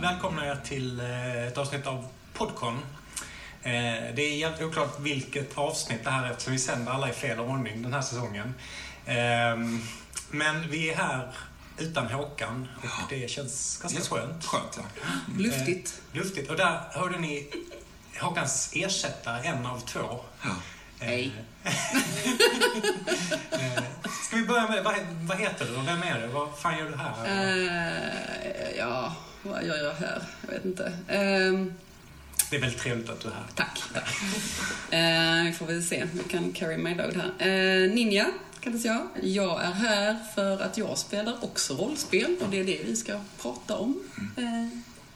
välkomnar er till eh, ett avsnitt av Podcon. Eh, Det är helt oklart vilket avsnitt det här är eftersom vi sänder alla i fel ordning den här säsongen. Ehm, Men vi är här utan Håkan och det känns ganska skönt. Skönt, ja. Luftigt. Eh, Luftigt. Och där hörde ni Håkans ersättare, en av två. ja. Hej. Ska vi börja med, vad, vad heter du och vem är du? Vad fan gör du här? Eh, ja, vad gör jag här? Jag vet inte. Ehm, Det är väldigt trevligt att du är här. tack. tack. Eh, vi får väl se. Vi kan carry my load här. Eh, Ninja kallas jag. Jag är här för att jag spelar också rollspel och det är det vi ska prata om.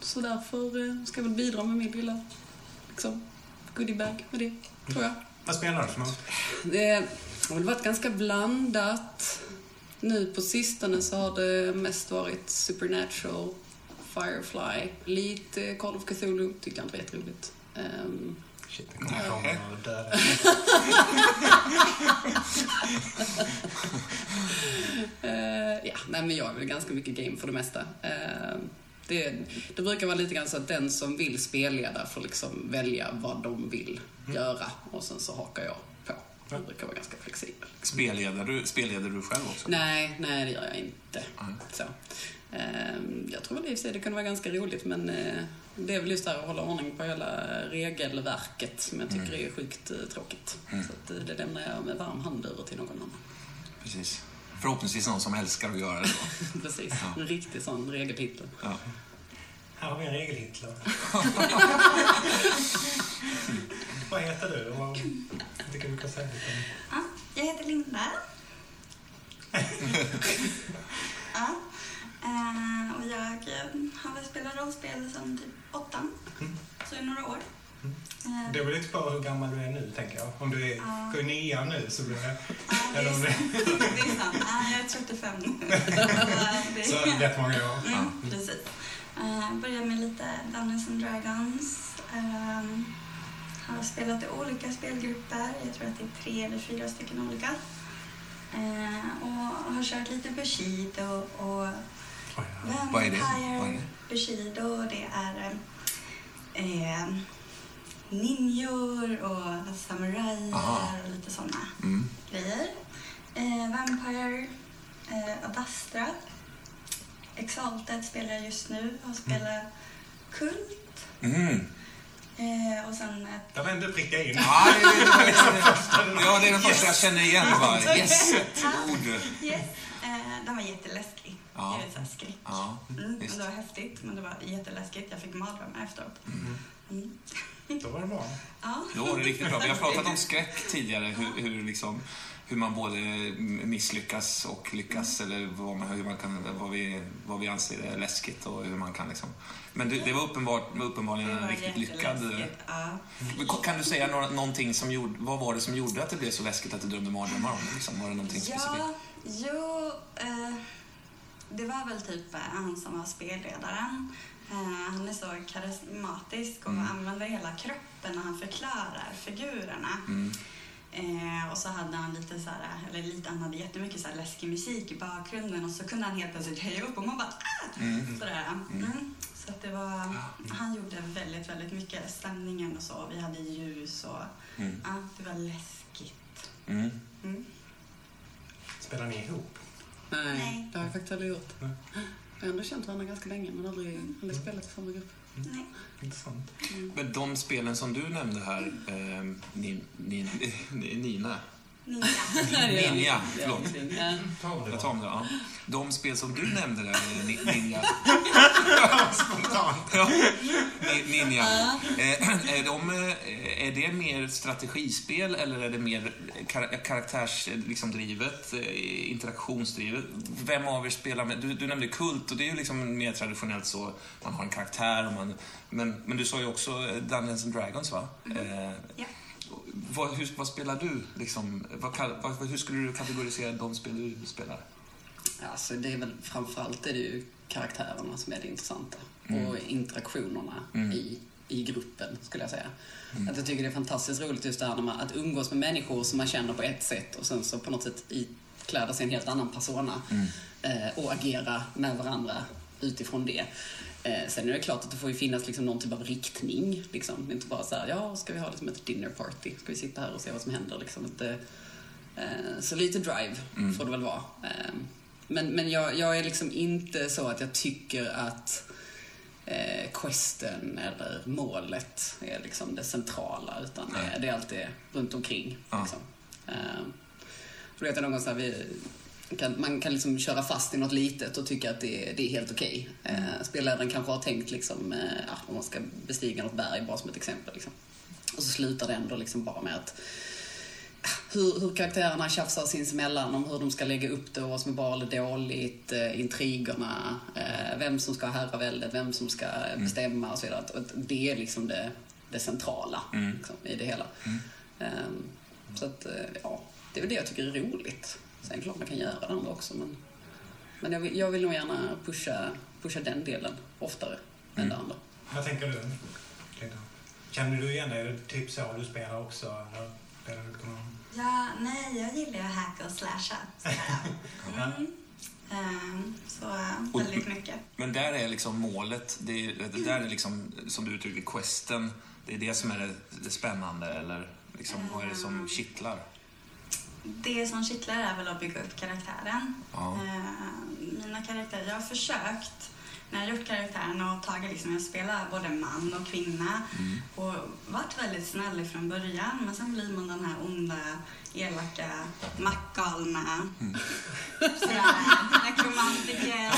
Så därför eh, ska jag väl bidra med min lilla liksom, goodiebag med det, tror jag. Vad spelar du för något? Det har väl varit ganska blandat. Nu på sistone så har det mest varit Supernatural, Firefly, lite Call of Cthulhu, tyckte jag inte var jätteroligt. Um, Shit, det kommer komma och döda. eh, ja, nej men jag är väl ganska mycket game för det mesta. Eh, det, det brukar vara lite grann så att den som vill spelleda får liksom välja vad de vill göra och sen så hakar jag på. Jag brukar vara ganska flexibel. Spelleder, du, spelleder du själv också? Nej, nej det gör jag inte. Nej. Så. Ehm, Jag tror väl i och för sig det kunde vara ganska roligt men eh, det är väl just det här att hålla ordning på hela regelverket som jag tycker är sjukt eh, tråkigt. Så att eh, det lämnar jag med varm hand över till någon annan. Precis. Förhoppningsvis någon som älskar att göra det då. Precis, en riktig sån regelhitler. Ja. Här har vi en regelhitler. Vad heter du? Vad jag tycker du kan säga lite om... Ja, jag heter Linda. ja, eh, och jag eh, har väl spelat rollspel sedan typ åttan, så i några år. Eh, Det beror lite på hur gammal du är nu, tänker jag. Om du är, Ja. går i nian nu så blir det... ja, det, eller om är det- sant. är jag är 35 nu. Så rätt många år. Mm, precis. Uh, började med lite Dungeons and Dragons. Ehm, har spelat i olika spelgrupper. Jag tror att det är tre eller fyra stycken olika. Eh, och har kört lite Bushido och Oj, ja. Vad är det? Vampire Vad är det? Bushido. Det är eh, ninjor och samurajer Aha. och lite sådana Mm. grejer. Eh, Vampire, eh, Adastra. Exalted spelar jag just nu och spelar Kult. Mm. Eh, och sen ett... Där vände du pricka in. Ja, det, det, det, ja, det är den första jag känner igen. Bara, yes, ett ord. Yes. Den var jätteläskig. Ja. Det är skräck. Ja, Mm, det var häftigt, men det var jätteläskigt. Jag fick mardrömmar efteråt. Mm. Då var det bra. Ja. Då var det riktigt bra. Vi har pratat om skräck tidigare, hur, hur, liksom, hur man både misslyckas och lyckas, eller vad, man, hur man kan, vad, vi, vad vi anser är läskigt och hur man kan liksom... Men det, det var uppenbart, uppenbarligen Det en var riktigt lyckad... Ja. Kan du säga någonting som gjorde, vad var det som gjorde att det blev så läskigt att du drömde mardrömmar om det? Liksom? Var det någonting specifikt? Jo, eh, det var väl typ eh, han som var spelledaren. Eh, han är så karismatisk och Mm. använder hela kroppen när han förklarar figurerna. Mm. Eh, och så hade han lite så här, eller lite, han hade jättemycket så här läskig musik i bakgrunden och så kunde han helt plötsligt höja upp och man bara ah! Mm. Sådär. Mm. Så att det var, han gjorde väldigt, väldigt mycket stämningen och så. Vi hade ljus och Mm. ja, det var läskigt. Mm. Mm. Spelar ni ihop? Nej, Nej. det har jag faktiskt aldrig gjort. Nej. Jag har ändå känt varandra ganska länge men aldrig, aldrig spelat i samma grupp. Nej. Intressant. Men de spelen som du nämnde här, eh, Nin, Nin, Nina, Ninja. Ninja, förlåt. Jag tar om det, ja. De spel som du nämnde där, Ni- Ninja, Spontant. ja, Ni- Ninja, eh, är, de, eh, är det mer strategispel eller är det mer kar karaktärsdrivet, liksom drivet, eh, interaktionsdrivet? Vem av er spelar med? Du, du nämnde Kult och det är ju liksom mer traditionellt så, man har en karaktär och man, men, men du sa ju också eh, Dungeons and Dragons va? Eh, Ja. Vad, hur, vad spelar du? Liksom, vad, vad, hur skulle du kategorisera de spel du spelar? Alltså det är väl framförallt är det ju karaktärerna som är det intressanta. Mm. Och interaktionerna Mm. i, i gruppen, skulle jag säga. Att jag tycker det är fantastiskt roligt just det här man, att umgås med människor som man känner på ett sätt och sen så på något sätt ikläda sig en helt annan persona Mm. eh, och agera med varandra utifrån det. Eh, sen är det klart att det får ju finnas liksom någon typ av riktning. Liksom. Det är inte bara så här, ja, ska vi ha liksom ett dinner party? Ska vi sitta här och se vad som händer? Liksom. Att, eh, så lite drive Mm. får det väl vara. Eh, men men jag, jag är liksom inte så att jag tycker att eh, questen eller målet är liksom det centrala, utan det, det är alltid runt omkring. Ja. Liksom. Eh, då vet jag någon gång så här, vi, kan, man kan liksom köra fast i något litet och tycka att det, är- det är helt okej. Eh, spelledaren kanske har tänkt liksom, eh, ja, om man ska bestiga något berg, bara som ett exempel. Liksom. Och så slutar det ändå liksom bara med att hur, hur karaktärerna tjafsar sinsemellan om hur de ska lägga upp det och vad som är bra eller dåligt, eh, intrigerna, eh, vem som ska ha herraväldet, vem som ska bestämma och så vidare. Att Det är liksom det, det centrala Mm. liksom, i det hela. Ehm, så att, eh, ja, det är väl det jag tycker är roligt. Sen klart man kan göra det andra också, men, men jag, vill, jag vill nog gärna pusha, pusha den delen oftare än det andra. Vad tänker du? Känner du igen dig? Är det typ så du spelar också? Eller spelar du på någon... Ja, nej, jag gillar ju att hacka och slasha. Mm. Ehm, så eh, Och- väldigt mycket. Men där är liksom målet, det, är, det där är liksom, som du uttrycker questen, det är det som är det, det spännande eller liksom, vad är det som kittlar? Det som kittlar är väl att bygga upp karaktären. Ja. Eh, mina karaktärer, jag har försökt när jag gjort karaktärerna och tagit liksom, jag spelar både man och kvinna Mm. och varit väldigt snäll ifrån början men sen blir man den här onda, elaka, maktgalna, Mm. nekromantiker.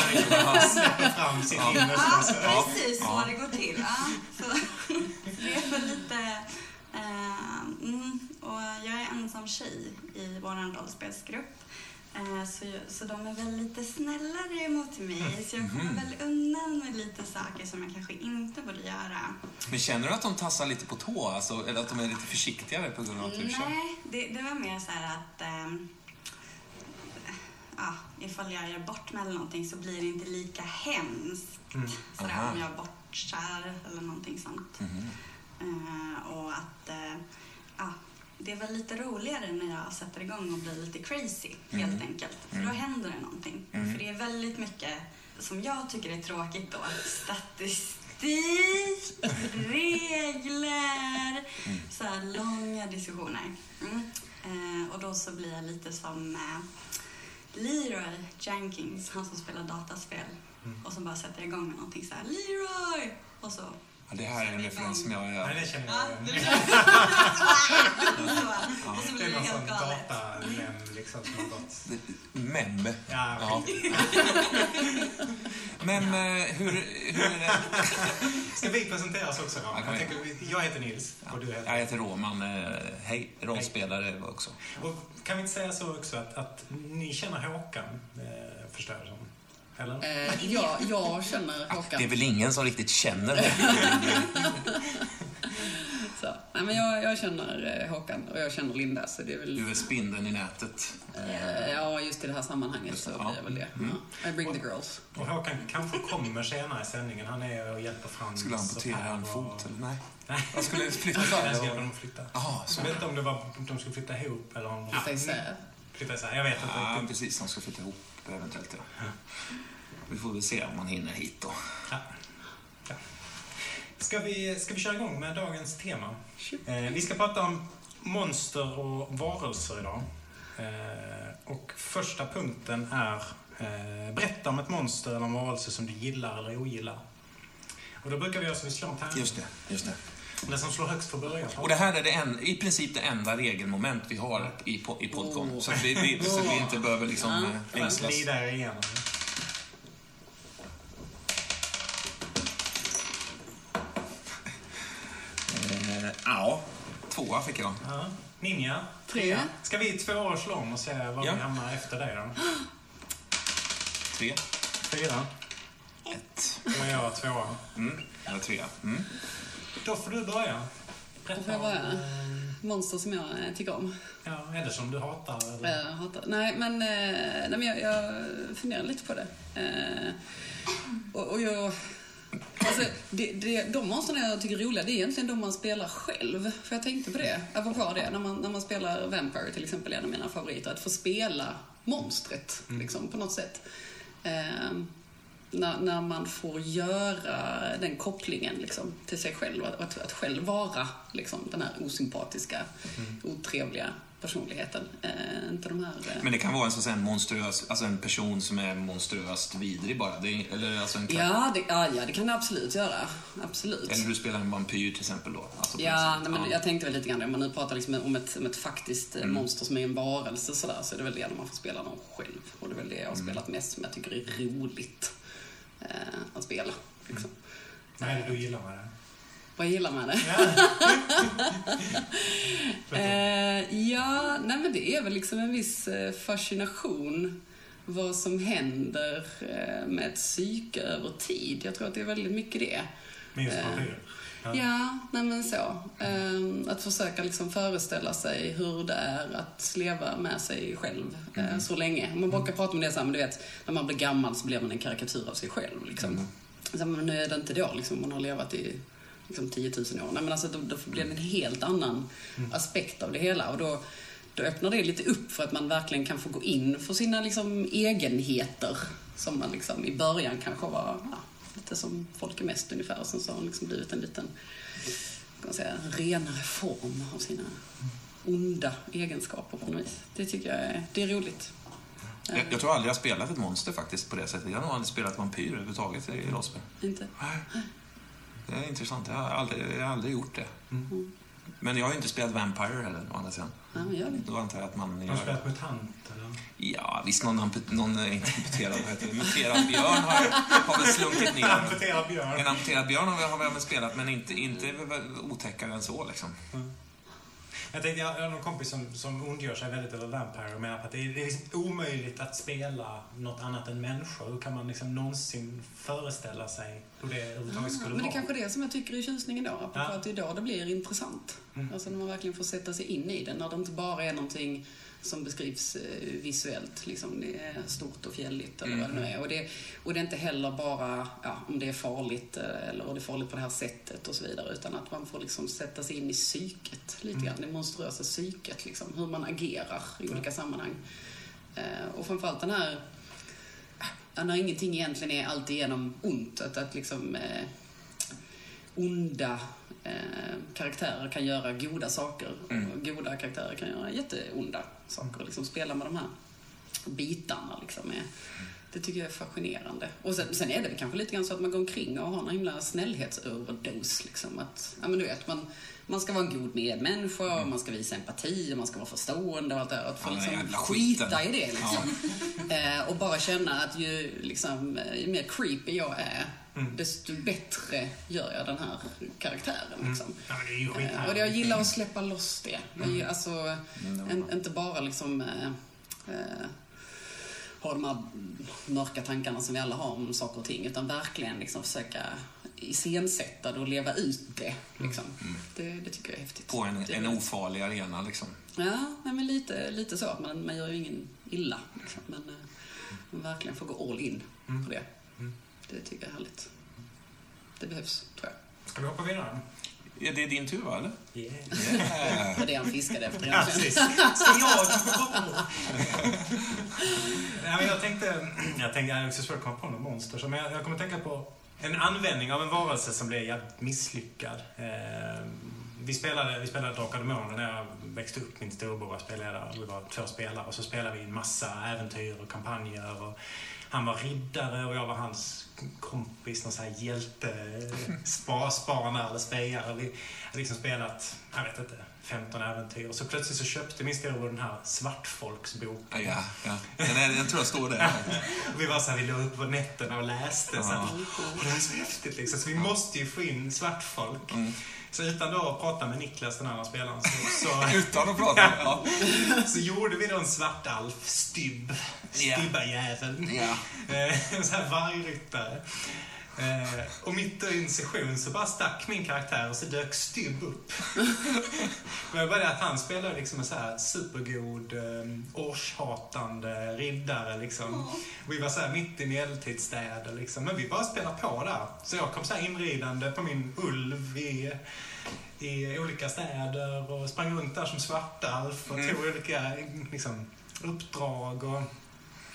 Han släpper fram sitt Ja. innersta. Ja, precis Ja. så det går till. Ja, så, det är väl lite... Eh, mm, och jag är ensam tjej i vår rollspelsgrupp. Eh, så, så de är väl lite snällare emot mig. Så jag kommer Mhm. väl undan med lite saker som jag kanske inte borde göra. Men känner du att de tassar lite på tå? Alltså, eller att de är lite försiktigare på grund av att du? Nej, det, det var mer så här att... ehm, ja, ifall jag gör bort mig eller någonting så blir det inte lika hemskt. Mm. Sådär, om jag bortskär eller någonting sånt. Mhm. Eh, och att eh, ja, det är väl lite roligare när jag sätter igång och blir lite crazy, helt Mm. enkelt. För Mm. då händer det någonting. Mm. För det är väldigt mycket som jag tycker är tråkigt då. Statistik, regler, Mm. så här långa diskussioner. Mm. Eh, och då så blir jag lite som eh, Leroy Jenkins, han som spelar dataspel. Mm. Och som bara sätter igång med någonting så här, Leroy! Och så Ja, det här är en referens som jag... Nej, jag det känner Ja, jag det igen. så. Och så Det är någon sån datamem liksom som har gått... mem. Ja, Ja. Men eh, hur, hur är det? Ska vi presentera oss också då? Ja, Jag, tänker, jag heter Nils och du heter... Jag heter Roman. eh, Hej, rollspelare också. Och kan vi inte säga så också att, att ni känner Håkan, eh, förstår jag det som? Eller? Eh, jag, jag känner Håkan. Det är väl ingen som riktigt känner det. Så. Nej, men jag, jag känner eh, Håkan och jag känner Linda, så det är väl... Du är spindeln i nätet. Eh, ja, just i det här sammanhanget så Ja. blir jag väl det. Mm. Ja. I bring the girls. Och Håkan kanske kommer senare i sändningen. Han är och hjälper Frans Skulle han och amputera en och- fot eller nej? Nej. Han skulle flytta. Jag ska hjälpa och- dem att flytta. Jaha, så. Jag vet inte om det var de skulle flytta ihop eller om de... Flytta isär. Flytta isär. Jag vet inte Ja, precis. De ska flytta ihop eventuellt, ja. Vi får väl se om man hinner hit då. Ja. Ja. Ska, vi, ska vi köra igång med dagens tema? Eh, vi ska prata om monster och varelser idag. Eh, och första punkten är eh, berätta om ett monster eller en varelse som du gillar eller ogillar. Och då brukar vi göra så att vi slår en tärning. Just det, just det. Den som slår högst får börja. Och det här är det en, i princip det enda regelmoment vi har i, po- i Podcon. Oh. Så, vi, vi, så vi inte behöver liksom Ja. eh, ängslas. glida igenom. Eh, ja, tvåa fick jag. Ja. Ninja, Tre. Ska vi två år slå om och se var Ja. vi hamnar efter dig då? Tre, Fyra. ett. Och jag tvåa. Mm, eller trea. Mm. Då får du börja. Då får jag börja. om, Monster som jag eh, tycker om. Ja, eller som du hatar. Eller? Jag hatar. Nej, men, eh, nej, men jag, jag funderar lite på det. Eh, och, och jag... Alltså, det, det, de monstren jag tycker är roliga, det är egentligen de man spelar själv. För jag tänkte på det, apropå det, när man, när man spelar Vampire till exempel, en av mina favoriter, att få spela monstret liksom, på något sätt. Eh, när, när man får göra den kopplingen liksom, till sig själv. Att, att, att själv vara liksom, den här osympatiska, otrevliga personligheten. Eh, inte de här... Eh, Men det kan vara en, så att säga, en monstruös, alltså en person som är monstruöst vidrig bara. Det eller, alltså en, ja, det, ja, ja, det kan det absolut göra. Absolut. eller du spelar en vampyr till exempel då. Alltså, Ja, nej, men jag tänkte väl lite grann, om man nu pratar liksom om ett, om ett faktiskt mm. monster som är en varelse sådär, så är det väl det när man får spela någon själv. Och det är väl det jag har spelat mest som jag tycker är roligt eh, att spela. Liksom. Vad är det du gillar med det? Vad jag gillar med det? Ja. Eh, ja, nej men det är väl liksom en viss eh, fascination vad som händer eh, med ett psyke över tid. Jag tror att det är väldigt mycket det. Minst. Ja, nej men så. Ehm, att försöka liksom föreställa sig hur det är att leva med sig själv eh, så länge. Man brukar prata om det så här, men du vet, när man blir gammal så blir man en karikatyr av sig själv. Liksom. Så, men nu är det inte då, liksom, man har levat i liksom, 10 000 år. Nej, men alltså, då, då blir det en helt annan aspekt av det hela. Och då, då öppnar det lite upp för att man verkligen kan få gå in för sina liksom, egenheter. Som man liksom, i början kanske var ja, lite som folk är mest ungefär. Och sen så har man liksom blivit en liten kan man säga, renare form av sina onda egenskaper på något vis. Det tycker jag är, det är roligt. Jag, jag tror aldrig jag har spelat ett monster faktiskt på det sättet. Jag har nog aldrig spelat vampyr överhuvudtaget i rollspel. Inte? Nej. Det är intressant. Jag har aldrig, jag har aldrig gjort det. Mm. Men jag har ju inte spelat Vampire heller, å andra sidan. Ja, men gör det. Då antar jag att man Har du spelat MUTANT eller? Ja, visst någon, amput- någon inte amputerad, vad heter det, muterad björn har, har väl slunkit ner. Amputerad björn. En amputerad björn har vi, har vi väl spelat, men inte, inte otäckare än så liksom. Jag tänkte, jag har någon kompis som, som ondgör sig väldigt över Vampire och menar på att det är, det är liksom omöjligt att spela något annat än människor. Hur kan man liksom någonsin föreställa sig hur det överhuvudtaget skulle Men det är vara? kanske det som jag tycker är tjusningen då, apropå Ja. att det är då det blir intressant. Mm. Alltså när man verkligen får sätta sig in i det, när det inte bara är någonting som beskrivs eh, visuellt, liksom det är stort och fjälligt eller vad det nu är. Och det, och det är inte heller bara ja, om det är farligt eh, eller om det är farligt på det här sättet och så vidare, utan att man får liksom sätta sig in i psyket lite grann, det monstruösa psyket, liksom, hur man agerar i olika sammanhang. Eh, och framförallt den här när ingenting egentligen är alltigenom ont. Att, att liksom eh, onda eh, karaktärer kan göra goda saker och goda karaktärer kan göra jätteonda saker. Liksom spela med de här bitarna liksom är, det tycker jag är fascinerande. Och sen, sen är det kanske lite grann så att man går omkring och har en himla snällhetsöverdos. Liksom. Att, ja, men du vet, man, man ska vara en god medmänniska, och man ska visa empati, och man ska vara förstående och allt det där. Att få liksom skita i det liksom. Eh, och bara känna att ju, liksom, eh, ju mer creepy jag är, desto bättre gör jag den här karaktären. Liksom. Ja, men det är ju Eh, och jag gillar att släppa loss det. Jag gillar, alltså, en, inte bara liksom eh, eh, ha de här mörka tankarna som vi alla har om saker och ting, utan verkligen liksom försöka iscensätta det och leva ut det. Liksom. Det, det tycker jag är häftigt. På en, en ofarlig arena liksom. Ja, nej, men lite, lite så. att Man, man gör ju ingen illa. Liksom. Men eh, man verkligen får gå all in på det. Det tycker jag är härligt. Det behövs, tror jag. Ska vi hoppa vidare? Ja, det är din tur va, eller? Yeah. Yeah. Det var det han fiskade efter Ja, precis. Ska jag men jag tänkte, jag tänkte, jag är också svårt att komma på något monster, men jag, jag kommer tänka på en användning av en varelse som blev jävligt misslyckad. Eh, vi spelade, vi spelade Drakar och Demoner när jag växte upp. Min storebror spelade där. Vi var två spelare och så spelade vi en massa äventyr och kampanjer. Och han var riddare och jag var hans kompis, någon sån här hjälte, spa, spanare eller spejare. Vi hade liksom spelat, jag vet inte, 15 äventyr. Och så plötsligt så köpte min storebror den här Svartfolksboken. Ja, ja. Den, är, den tror jag står där. Och vi var så här, vi låg upp på nätterna och läste. Så att, och det var så häftigt liksom. Så vi måste ju få in svartfolk. Så utan då att prata med Niklas, den andra spelaren, så, så, Utan att prata. Ja. så gjorde vi då en svartalf, Stybb. Ja. Stybbarjäveln. Ja. Eh, En sån här vargryttare. Eh, och mitt i en session så bara stack min karaktär och så dök Stybb upp. Men var det att han spelade liksom en så här supergod, eh, årshatande riddare liksom. Och vi var så här mitt i medeltidsstäder liksom. Men vi bara spelade på där. Så jag kom så här inridande på min ulv i, i olika städer och sprang runt där som svartalf och tog olika liksom, uppdrag och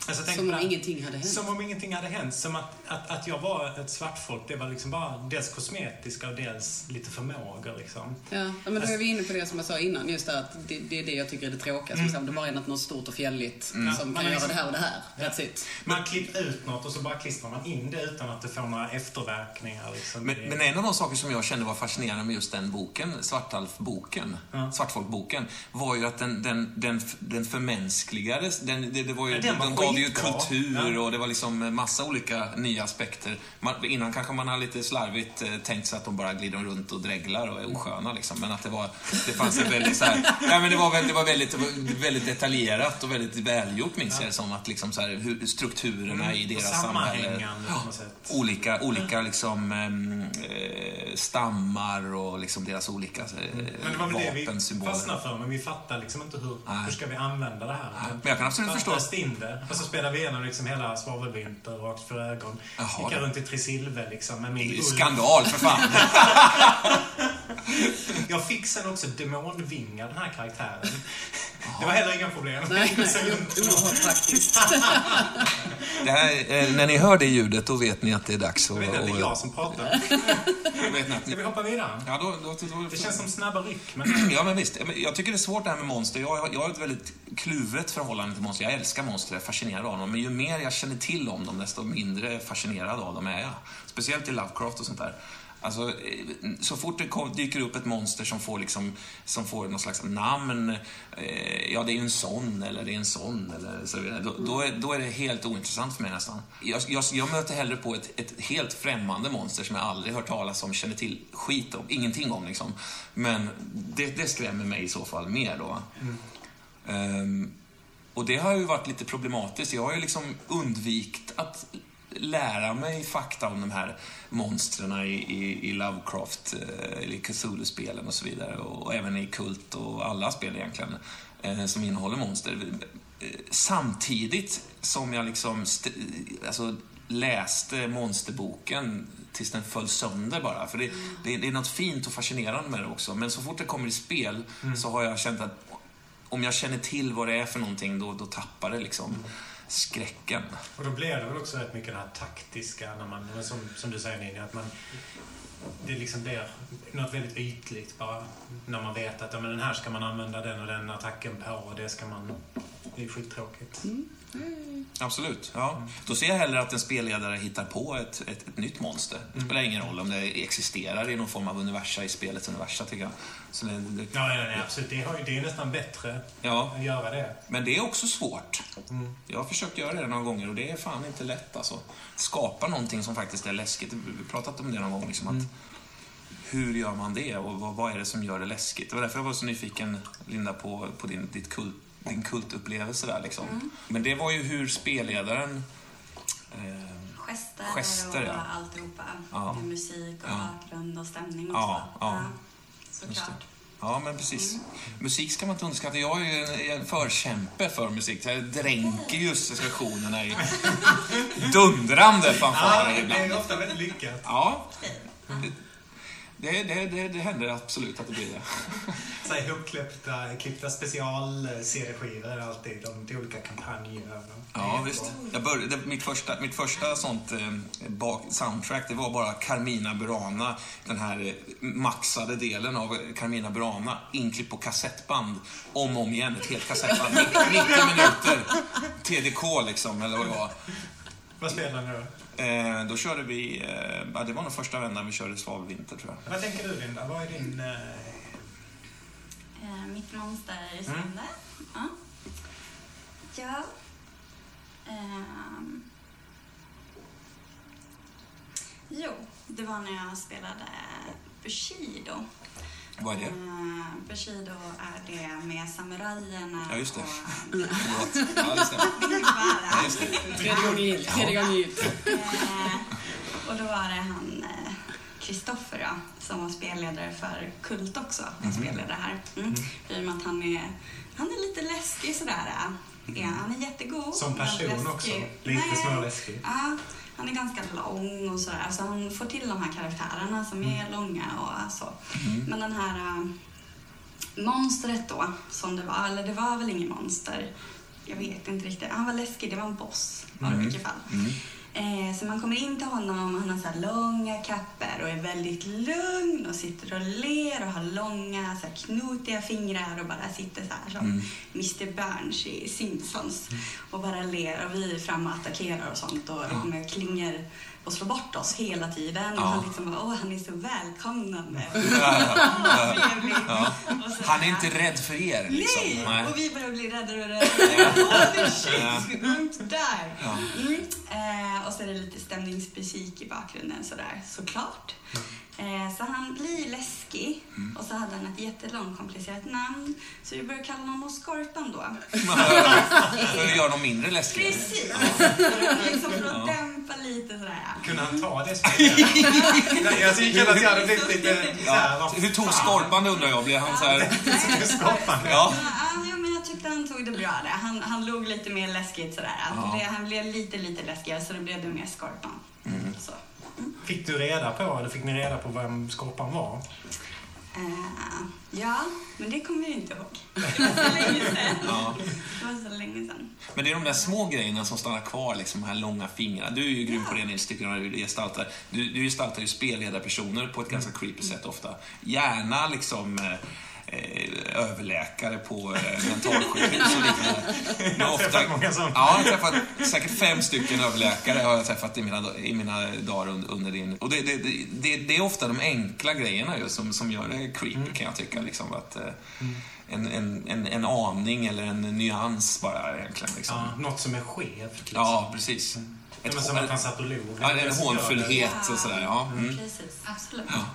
Alltså, Som om här. ingenting hade hänt. Som om ingenting hade hänt. Som att, att, att jag var ett svartfolk, det var liksom bara dels kosmetiska och dels lite förmågor liksom. Ja, men då är vi inne på det som jag sa innan, just det att det, det är det jag tycker är det tråkiga. Som mm. Det bara är något, något stort och fjälligt som Man kan är göra liksom- det här och det här. Ja. That's it. Man klipper ut något och så bara klistrar man in det utan att det får några efterverkningar. Liksom. Men, men en av de saker som jag kände var fascinerande med just den boken, Svartalf-boken, Ja. Svartfolk-boken, var ju att den, den, den, den förmänskligades. Den, det, det var ju, Ja, den var de gav ju kultur Ja. och det var liksom massa olika nya aspekter. Man, innan kanske man har lite slarvigt eh, tänkt sig att de bara glider runt och dreglar och är osköna liksom. Men att det var, det fanns en väldigt så här, ja, men det var, det var väldigt, väldigt detaljerat och väldigt välgjort minns jag det som. Att liksom så här, hur, strukturerna i Mm, och deras samhälle. sätt. Olika, olika liksom, ehm, eh, stammar och liksom deras olika eh, Men det var väl det vi fastnade för, men vi fattar liksom inte hur, Nej. hur ska vi använda det här. Men jag kan absolut förstå. in det. Och så spelade vi igenom liksom hela Svavelvinter rakt för ögon. Gick det- runt i Trisilve liksom med Det min är ju skandal för fan. Jag fick sen också demonvingar, den här karaktären. Det var heller inga problem. Nej, nej, oerhört praktiskt. Det här, eh, när ni hör det ljudet, då vet ni att det är dags att... Jag vet att det är jag som pratar. Ni Ska ni- vi hoppa vidare? Ja, då, då, då, Det känns som snabba ryck, men... Ja, men visst. Jag tycker det är svårt det här med monster. Jag, jag har ett väldigt kluvet förhållande till monster. Jag älskar monster, jag är fascinerad av dem. Men ju mer jag känner till om dem, desto mindre fascinerad av dem är jag. Speciellt i Lovecraft och sånt där. Alltså, eh, så fort det kom, dyker upp ett monster som får, liksom, som får någon slags namn, eh, ja det är ju en sån eller det är en sån eller så vidare, då, då, är, då är det helt ointressant för mig nästan. Jag, jag, jag möter hellre på ett, ett helt främmande monster som jag aldrig hört talas om, känner till skit om, ingenting om liksom. Men det, det skrämmer mig i så fall mer då. Ehm, och det har ju varit lite problematiskt. Jag har ju liksom undvikit att lära mig fakta om de här monstren i, i, i Lovecraft, eh, eller i Cthulhu-spelen och så vidare. Och, och även i Kult och alla spel egentligen, eh, som innehåller monster. Samtidigt som jag liksom alltså, läste monsterboken tills den föll sönder bara. För det, det, det är något fint och fascinerande med det också. Men så fort det kommer i spel så har jag känt att om jag känner till vad det är för någonting, då, då tappar det liksom skräcken. Och då blir det väl också rätt mycket det här taktiska, när man, som, som du säger Ninja, att man... Det liksom blir något väldigt ytligt bara. När man vet att ja, men den här ska man använda den och den attacken på och det ska man... Det är skittråkigt. Absolut. Ja. Då ser jag hellre att en spelledare hittar på ett, ett, ett nytt monster. Det spelar ingen roll om det existerar i någon form av universa i spelets universa, tycker jag. Så det, det, Ja, nej, nej, absolut. Det, har, ju- det är nästan bättre ja. att göra det. Men det är också svårt. Jag har försökt göra det några gånger och det är fan inte lätt alltså. Skapa någonting som faktiskt är läskigt. Vi har pratat om det någon gång. Liksom, att hur gör man det och vad, vad är det som gör det läskigt? Det var därför jag var så nyfiken, Linda, på, på din, ditt kult, din kultupplevelse där. Liksom. Men det var ju hur spelledaren... Eh, Gester, Gester, och ja. alltihopa. Ja. Med musik och Ja. bakgrund och stämning och Ja, så. ja. Såklart. det. Ja, men precis. Musik ska man inte underskatta. Jag är ju en- en förkämpe för musik. Jag dränker just sessionerna i dundrande fanfarer det ibland. är ofta väldigt lyckat. Ja, det, det, det, det händer absolut att det blir det. Så här ihopklippta klippta special-CD-skivor alltid om till olika kampanjer. Ja, visst. Jag började, mitt, första, mitt första sånt eh, bak, soundtrack, det var bara Carmina Burana. Den här eh, maxade delen av Carmina Burana, inklippt på kassettband. Om och om igen, ett helt kassettband. 90 minuter. TDK liksom, eller vad det var. Vad spelar ni då? Eh, då körde vi, eh, ja, det var nog första vändan vi körde Svavelvinter tror jag. Vad tänker du Linda? Vad är din... Eh... Eh, mitt monster i Mm. Sande. Ja. Ja. Ehm. Jo, det var när jag spelade Bushido. Vad är det? Eh, Bushido är det med samurajerna Ja, just det. och... Ja, stämmer. Det. Ja, just det. Tredje gången gillt. Tredje gången gillt. Eh, och då var det han eh, Kristoffer då, som var spelledare för Kult också. Mhm. Spelledare här. Mm. I och med att han är, han är lite läskig sådär. eh. Ja, han är jättegod. Som person också. Lite småläskig. Ja, han är ganska lång och sådär. Så han får till de här karaktärerna som är Mm. långa och så. Men den här äh, monstret då, som det var, eller det var väl ingen monster. jag vet inte riktigt. Han var läskig, det var en boss var det i Mm. vilket fall. Mm. Eh, så man kommer in till honom och han har så långa kapper och är väldigt lugn och sitter och ler och har långa så knotiga fingrar och bara sitter så här som Mm. Mr Burns i Simpsons och bara ler och vi är framme och attackerar och sånt och det kommer klingor och slår bort oss hela tiden och Ja. han liksom bara, åh han är så välkomnande. Ja, ja, Han är inte rädd för er liksom. Nej! Och vi börjar bli räddare och räddare. Holy shit, to die. Ja. Mm. Eh, och så är det lite stämningsmusik i bakgrunden sådär, såklart. Eh, så han blir läskig Mm. och så hade han ett jättelångt komplicerat namn. Så vi började kalla honom Skorpan då. För att göra dem mindre läskiga. Precis! Liksom, för att Ja. dämpa lite sådär. Kunde han ta det spelet? Nej, jag tycker att jag hade blivit lite Ja. Hur tog? Skorpan det undrar jag? Blev han så här... Skorpan? Ja. Ja, ja, men jag tyckte han tog det bra där. Han, han låg lite mer läskigt sådär. Ja. Det, han blev lite, lite läskigare så då blev det mer Skorpan. Mm. Så. Fick du reda på, eller fick ni reda på vem Skorpan var? Eh, ja, men det kommer jag inte ihåg. Det var så länge sedan. Ja. Det var så länge sedan. Men det är de där små grejerna som stannar kvar, liksom de här långa fingrarna. Du är ju grym på det Nils, tycker jag, du gestaltar. Du, du gestaltar ju spelledarpersoner på ett ganska creepy sätt ofta. Gärna liksom eh, överläkare på eh, mentalsjukhus och liknande. Jag har träffat många sådana. Ja, jag har träffat säkert fem stycken överläkare har jag träffat i mina, i mina dagar under, under din... Och det, det, det- det, är ofta de enkla grejerna ju som, som gör det creepy kan jag tycka. Liksom, att, eh, en, en, en, en aning eller en nyans bara egentligen. Liksom. Ja, något som är skevt. Liksom. Ja, precis. Ja, Ett som att han satt och log. Ja, en hånfullhet och sådär. Ja. Mm. Precis, absolut. Ja.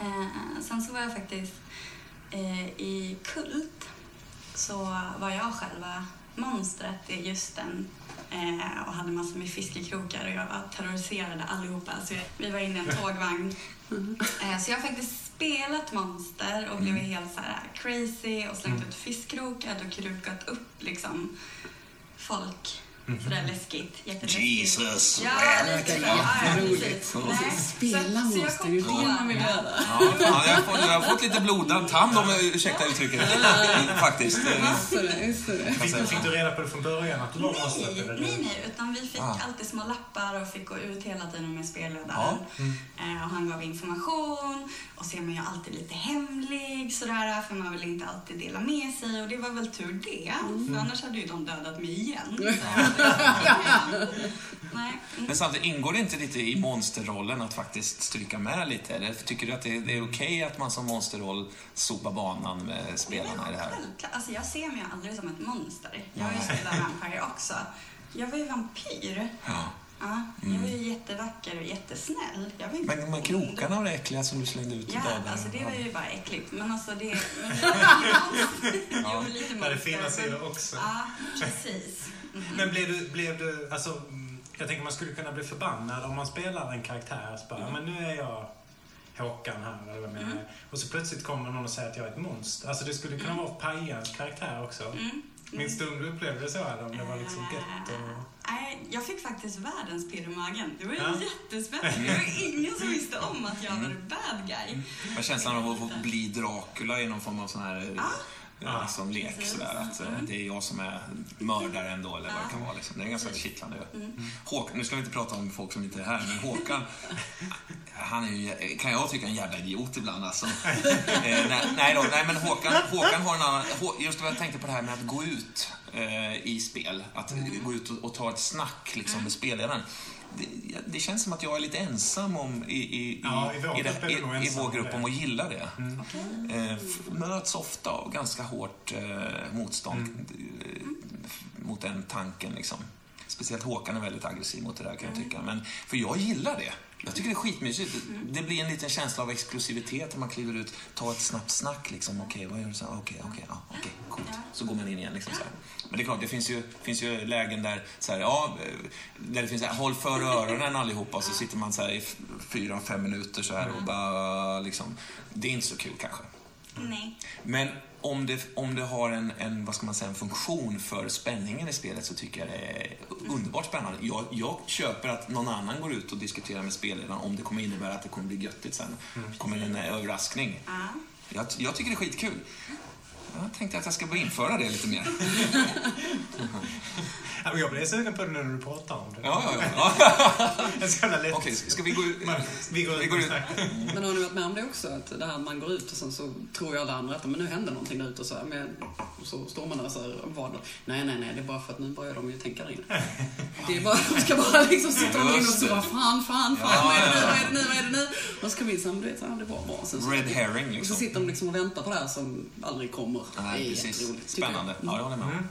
Eh, sen så var jag faktiskt eh, i Kult så var jag själva monstret i just den eh, och hade massor med fiskekrokar och jag terroriserade allihopa. Så vi var inne i en tågvagn. Eh, så jag har faktiskt spelat monster och blivit helt så här crazy och slängt ut fiskkrokar och krukat upp liksom folk. Sådär läskigt. Jätteläskigt. Jesus. Ja, lite så. Ja, Spela så- jag monster, kom det man vill göra. Ja, ja, jag, har fått, jag har fått lite blodad tand om ursäkta uttrycket. Faktiskt. Fick, fick du reda på det från början att du? Nej, nej, nej, utan vi fick Ah. alltid små lappar och fick gå ut hela tiden med spelledaren. Ja. Eh, och han gav information och så är man ju alltid lite hemlig sådär för man vill inte alltid dela med sig och det var väl tur det. För annars hade ju de dödat mig igen. Så, nej. Mm. Men samtidigt, ingår det inte lite i monsterrollen att faktiskt stryka med lite? Eller tycker du att det, det är okej att man som monsterroll sopar banan med spelarna i det här? Självklart. Alltså jag ser mig aldrig som ett monster. Jag har ju spelat Vampire också. Jag var ju vampyr. Ja. Ja, jag var ju jättevacker och jättesnäll. Jag var inte Men, men krokarna var det äckliga som du slängde ut i Ja, alltså det var ju bara äckligt. Men alltså det... Men, jo, lite Där är monster, fina men- sidor också. Ja, precis. Mm. Men blev du, blev du, alltså, mm, jag tänker man skulle kunna bli förbannad om man spelar en karaktär så bara, Mm. men nu är jag Håkan här, eller vad menar. Och så plötsligt kommer någon och säger att jag är ett monster. Alltså det skulle kunna vara Pajans karaktär också. Mm. Minns du om du upplevde det så, eller om det var liksom gött? Och... Nej, jag fick faktiskt världens pirr i magen. Det var ju Ja. jättespännande. Det var ingen som visste om att jag var en bad guy. Vad känslan av att bli Dracula i någon form av sån här Ja. Ja. liksom lek Precis. sådär. Att eh, Mm. det är jag som är mördaren då eller vad det kan vara. Liksom. Det är ganska Precis. kittlande. Mm. Håkan, nu ska vi inte prata om folk som inte är här, men Håkan, han är ju, kan jag tycka, en jävla idiot ibland alltså. eh, nej, nej, då, nej, men Håkan, Håkan har en annan, just vad jag tänkte på det här med att gå ut eh, i spel, att gå ut och, och ta ett snack liksom, med spelledaren. Det, det känns som att jag är lite ensam om i, i, Ja, i vår i, det, i, i vår grupp om att gilla det. Mm. Eh, f- möts ofta av ganska hårt eh, motstånd Mm. eh, mot den tanken. Liksom. Speciellt Håkan är väldigt aggressiv mot det där kan Mm. jag tycka. Men, för jag gillar det. Jag tycker det är skitmysigt. Det blir en liten känsla av exklusivitet när man kliver ut, tar ett snabbt snack. Liksom. Okej, vad gör du? så här? Okej, okej, ja, okej, coolt. Så går man in igen. Liksom. Men det är klart, det finns ju, finns ju lägen där, så här, ja, där det finns så här, håll för öronen allihopa och så sitter man så här i fyra, fem minuter så här och bara liksom. Det är inte så kul kanske. Nej. Men om det, om det har en, en, vad ska man säga, en funktion för spänningen i spelet så tycker jag det är underbart spännande. Jag, jag köper att någon annan går ut och diskuterar med spelledaren om det kommer innebära att det kommer bli göttigt sen. kommer en överraskning. Ja. Jag, jag tycker det är skitkul. Jag tänkte att jag ska börja införa det lite mer. Jag blev sugen på det nu när du pratar om det. Ja, ja, ja. Det är så jävla lätt. Okej, ska vi gå ut? Men Vi går Vi ut går och ut. Men har ni varit med om det också? Att det här man går ut och sen så tror ju alla andra att men nu händer någonting där ute och så, här, men, och så står man där och så här, vad? Nej, nej, nej, det är bara för att nu börjar de ju tänka inne. Det är bara, de ska bara liksom sitta inne och så det. bara fan, fan, fan, Ja, vad är det nu, vad är det nu, vad är det nu? Och så kommer vi sen, du vet, så här, det var bra. Sen så, Red herring och så liksom. sitter de liksom och väntar på det här som aldrig kommer. Nej, det är precis. jag. Spännande. Ja, jag håller med. Mm.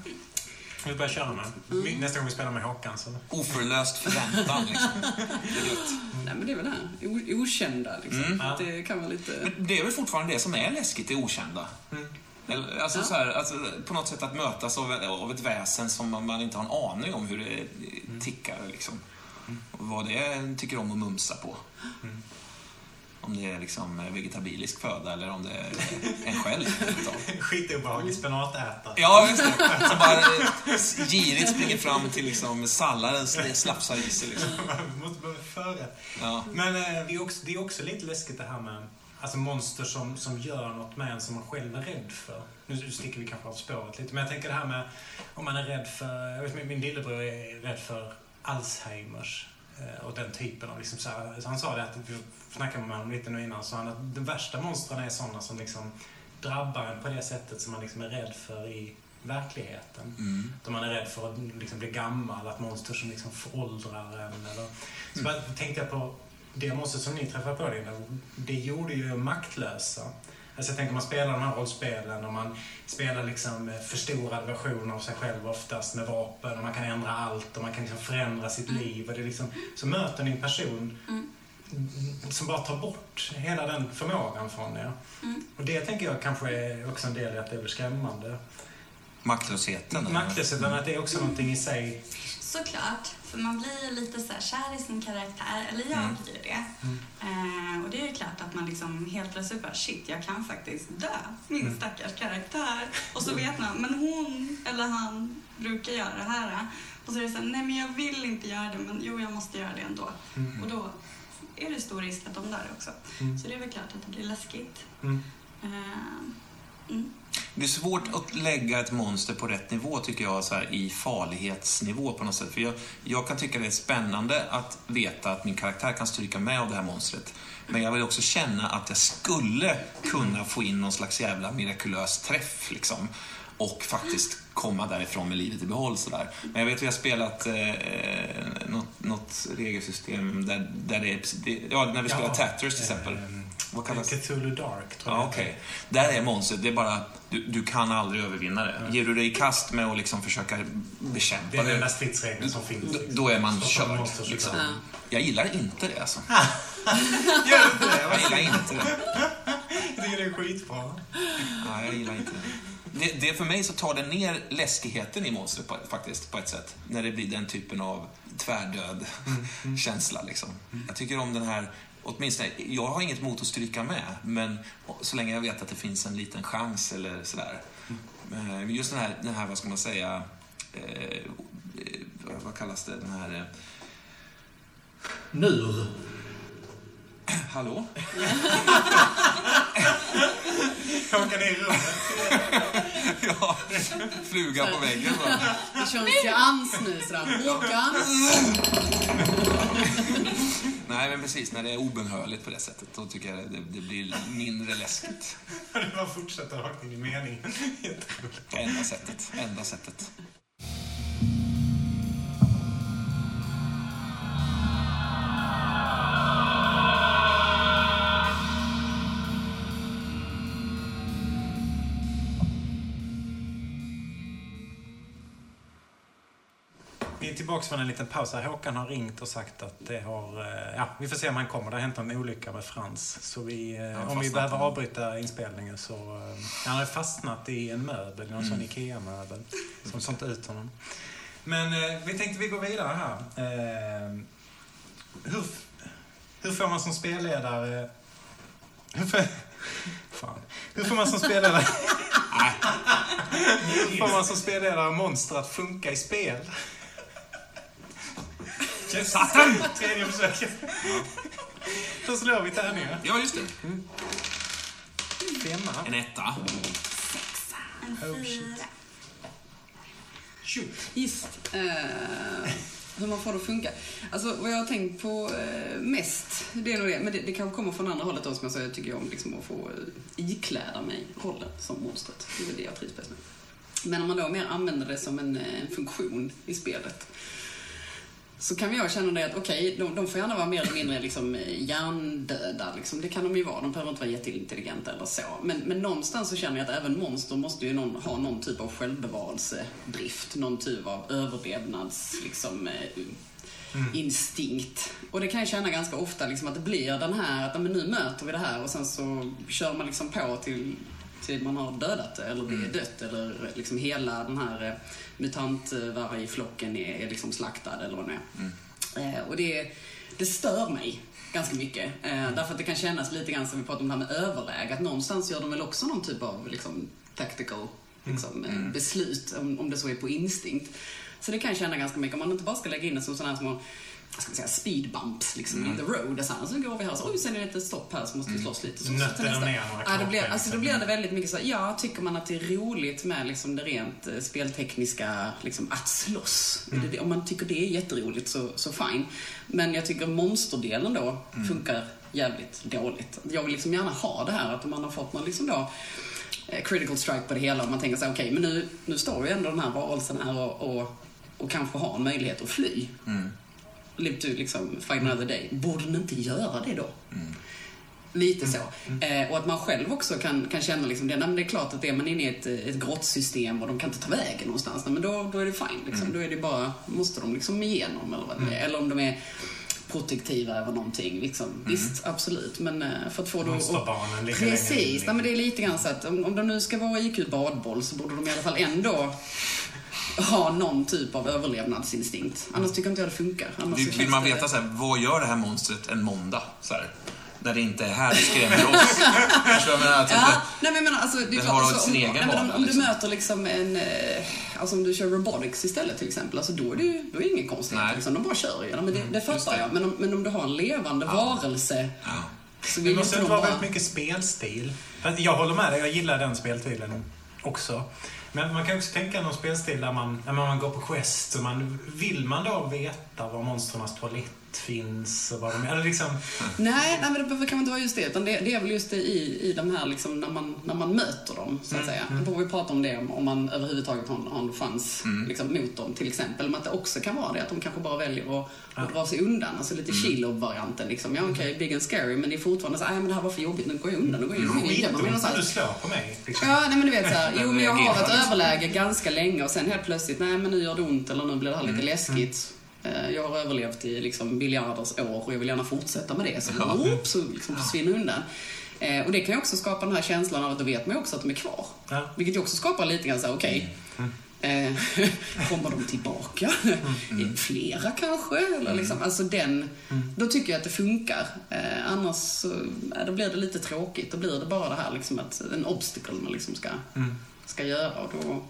Vi börjar köra nu. Mm. Vi- Nästa gång vi spelar med Håkan så... Oförlöst förväntan liksom. Det. Nej, men det är väl det här, o- okända liksom. Mm. Det kan vara lite... Men det är väl fortfarande det som är läskigt, det okända. Mm. Eller, Alltså, Ja. så här, alltså, på något sätt att mötas av, av ett väsen som man, man inte har en aning om hur det tickar. Liksom. Och vad det tycker om att mumsa på. Om det är liksom vegetabilisk föda eller om det är en själv. Skitobehaglig spenatätare. Ja, just det. Som bara girigt springer fram till liksom salladen, slafsar i sig. Liksom. Vi måste börja före. Ja. Men eh, det, är också, det är också lite läskigt det här med alltså monster som, som gör något med en som man själv är rädd för. Nu sticker vi kanske av spåret lite, men jag tänker det här med om man är rädd för... Jag vet, min, min lillebror är rädd för Alzheimers eh, och den typen av... Liksom så, här, så han sa det att vi snackade med honom lite nu innan, så han att de värsta monstren är sådana som liksom drabbar en på det sättet som man liksom är rädd för i verkligheten. Mm. Då man är rädd för att liksom bli gammal, att monster som liksom föråldrar en. Eller... Så bara tänkte jag på det monster som ni träffade på, Linda. Det gjorde ju maktlösa. Alltså jag tänker man spelar de här rollspelen och man spelar liksom eh, förstorad version av sig själv oftast med vapen och man kan ändra allt och man kan liksom förändra sitt liv. Och det är liksom, så möter ni en person Mm. som bara tar bort hela den förmågan från er. Mm. Och det tänker jag kanske är också en del i att det blir skrämmande. Maktlösheten. Maktlösheten, att det är också någonting i sig Såklart, för man blir ju lite så här kär i sin karaktär, eller jag Mm. blir det. Eh, och det är klart att man liksom helt plötsligt bara shit, jag kan faktiskt dö, min Mm. stackars karaktär. Och så vet man, men hon eller han brukar göra det här. Och så är det så här, nej men jag vill inte göra det, men jo jag måste göra det ändå. Mm. Och då är det stor risk att de dör också. Mm. Så det är väl klart att det blir läskigt. Mm. Eh, mm. Det är svårt att lägga ett monster på rätt nivå tycker jag, så här, i farlighetsnivå på något sätt. För jag, jag kan tycka det är spännande att veta att min karaktär kan stryka med av det här monstret. Men jag vill också känna att jag skulle kunna få in någon slags jävla mirakulös träff liksom. Och faktiskt komma därifrån med livet i behåll sådär. Men jag vet att vi har spelat eh, något, något regelsystem där, där det. Det, ja, när vi spelar Tatters till exempel. Vad kallas det? Cthulhu Dark, tror Ja, jag. okej. Där är monstret, det är bara, du, du kan aldrig övervinna det. Ger du dig i kast med att liksom försöka Det bekämpa är den det, enda stridsregeln som finns. då, liksom. då är man körd. Liksom. Jag gillar inte det alltså. Gör du inte det? Jag gillar inte det. Jag tycker det är skitbra. Nej, jag gillar inte det. det. Det för mig så tar det ner läskigheten i monstret på, faktiskt, på ett sätt. När det blir den typen av tvärdöd känsla liksom. Jag tycker om den här Åtminstone, jag har inget emot att stryka med, men så länge jag vet att det finns en liten chans eller sådär. Eh, just den här, den här vad ska man säga, eh, eh, vad kallas det, den här... Eh, Mur. hallå? Åka ner i rummet. ja, fluga på väggen bara. Det kör en seans nu sådär. Håkan! Nej, men precis, när det är obönhörligt på det sättet, då tycker jag det, det blir mindre läskigt. Det bara fortsätter rakt in i meningen. Jätteroligt. Enda sättet, enda sättet. Tillbaka från en liten paus här. Håkan har ringt och sagt att det har... eh, Ja, vi får se om han kommer. Det har hänt en olycka med Frans. Så vi, eh, om vi behöver avbryta inspelningen så... eh, Han har fastnat i en möbel, någon sån IKEA-möbel. Som sånt ut honom. Men eh, vi tänkte vi går vidare här. Eh, hur, hur får man som spelledare... Hur får, fan. Hur får man som spelledare... hur får man som spelledare monster att funka i spel? Satan! Tredje försöket. Då slår vi tärningar. Ja, just det. Femma. En etta. En Oh, shit. fyra. Shoot. Visst. Eh, hur man får det att funka. Alltså vad jag har tänkt på eh, mest, det är nog det. Men det, det kanske kommer från andra hållet då, som jag sa. Jag tycker om liksom att få eh, ikläda mig rollen som monstret. Det är väl det jag trivs bäst med. Men om man då mer använder det som en, en funktion i spelet. Så kan jag känna det att okej, de, de får gärna vara mer eller mindre liksom eh, hjärndöda. Liksom. Det kan de ju vara. De behöver inte vara jätteintelligenta eller så. Men, men någonstans så känner jag att även monster måste ju någon, ha någon typ av självbevarelsedrift. Någon typ av överlevnads... Liksom, eh, instinkt. Och det kan jag känna ganska ofta liksom, att det blir den här att men nu möter vi det här och sen så kör man liksom på till, till man har dödat det eller det är dött eller liksom hela den här eh, mutantvargflocken är, är liksom slaktad eller vad det är. Eh, och det, det stör mig ganska mycket. Eh, därför att det kan kännas lite grann som vi pratade om det här med överläge. Att någonstans gör de väl också någon typ av liksom, tactical liksom, eh, beslut, om, om det så är på instinkt. Så det kan jag känna ganska mycket. Om man inte bara ska lägga in det som sådana här små ska säga, speed bumps liksom, in the road. Och så, här, så går vi här och så, oj, sen är det ett stopp här så måste vi slåss lite. Så, Nötter nästa. ner några ja, då, blir, alltså, då liksom. blir det väldigt mycket så, ja, tycker man att det är roligt med liksom, det rent eh, speltekniska, liksom, att slåss. Mm. Om man tycker det är jätteroligt så, så fine. Men jag tycker monsterdelen då Mm. funkar jävligt dåligt. Jag vill liksom gärna ha det här att man har fått någon liksom då eh, critical strike på det hela och man tänker så här, okej, men nu, nu står ju ändå den här varelsen här och, och, och kanske har en möjlighet att fly. Live to liksom fight another day. Borde den inte göra det då? Lite så. Eh, och att man själv också kan, kan känna liksom det, nej, men det är klart att är man inne i ett, ett grottsystem och de kan inte ta vägen någonstans, nej, men då, då är det fine. Liksom. Då är det bara, måste de liksom igenom eller vad det är. Eller om de är protektiva över någonting. Liksom. Visst, absolut. Men eh, för att få att- Monsterbarnen lite längre Precis, liksom. nej, men det är lite grann så att om, om de nu ska vara IQ badboll så borde de i alla fall ändå ha någon typ av överlevnadsinstinkt. Annars tycker inte jag det funkar. Annars så Vill, man det- veta så här, vad gör det här monstret en måndag? Så här, när det inte är här det skrämmer oss. Förstår du vad jag menar? Att Ja, inte- nej men jag menar, alltså, det är klart, alltså, om, nej, men du liksom. möter liksom en, eh, alltså om du kör robotics istället till exempel, alltså då är det ju då är det ingen konstighet. Nej. Liksom, de bara kör ju. Ja, men det, det fattar det. jag. Men om, men om du har en levande varelse så Det vill måste inte vara bara... väldigt mycket spelstil. Jag håller med dig, jag gillar den spelstilen också. Men man kan också tänka någon spelstil där man, när man går på quest, och man, vill man då veta var monstrens toalett finns och vad de eller liksom... Nej, nej, men det kanske inte vara just det. Utan det, det är väl just det i, i de här, liksom, när, man, när man möter dem, så att säga. Då får vi prata om det, om, man överhuvudtaget har, en- har en chans liksom, mot dem, till exempel. Men att det också kan vara det, att de kanske bara väljer att, att dra sig undan. Alltså lite Shiloh-varianten. Liksom. Ja, okej, big and scary, men det är fortfarande så här, "Nej, men det här var för jobbigt, nu går jag undan, nu går jag i Skitont någonstans." att du slår på mig. Liksom. Ja, nej men du vet såhär, jo men jag har ett överläge ganska länge och sen helt plötsligt, nej men nu gör det ont eller nu blir det här lite läskigt. Eh, Jag har överlevt i liksom biljarders år och jag vill gärna fortsätta med det. Så, Ja. whoop, så liksom försvinner undan. Eh, Och det kan ju också skapa den här känslan av att då vet man ju också att de är kvar. Ja. Vilket ju också skapar lite grann såhär, okej. eh, kommer de tillbaka? Är Flera kanske? Eller liksom, alltså den, Då tycker jag att det funkar. Eh, annars ja, då blir det lite tråkigt. Då blir det bara det här liksom att en obstacle man liksom ska, ska göra. Och då,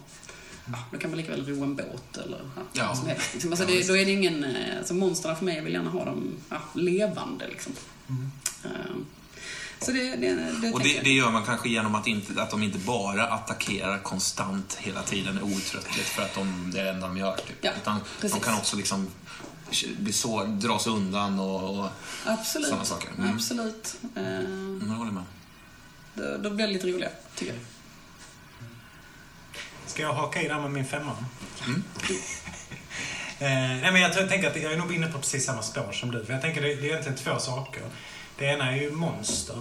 ja, då kan man lika väl ro en båt eller ja, Ja. vad som helst. Liksom. Alltså, det, då är det ingen... eh, Alltså, monstren för mig, vill gärna ha dem ja, levande. Liksom. Eh, så det, det, det, Och det, det gör man kanske genom att, inte, att de inte bara attackerar konstant hela tiden outtröttligt för att de, det är det enda de gör. Typ. Ja, Utan precis. de kan också liksom bli så, dra sig undan och, och Absolut. sådana saker. Mm. Absolut. Eh, Mm, jag håller med. då, då blir det lite roligare, tycker jag. Ska jag haka i där med min femma? Mm. Eh, nej, men jag, jag tänker att jag är nog inne på precis samma spår som du. För jag tänker det, det är egentligen två saker. Det ena är ju monster.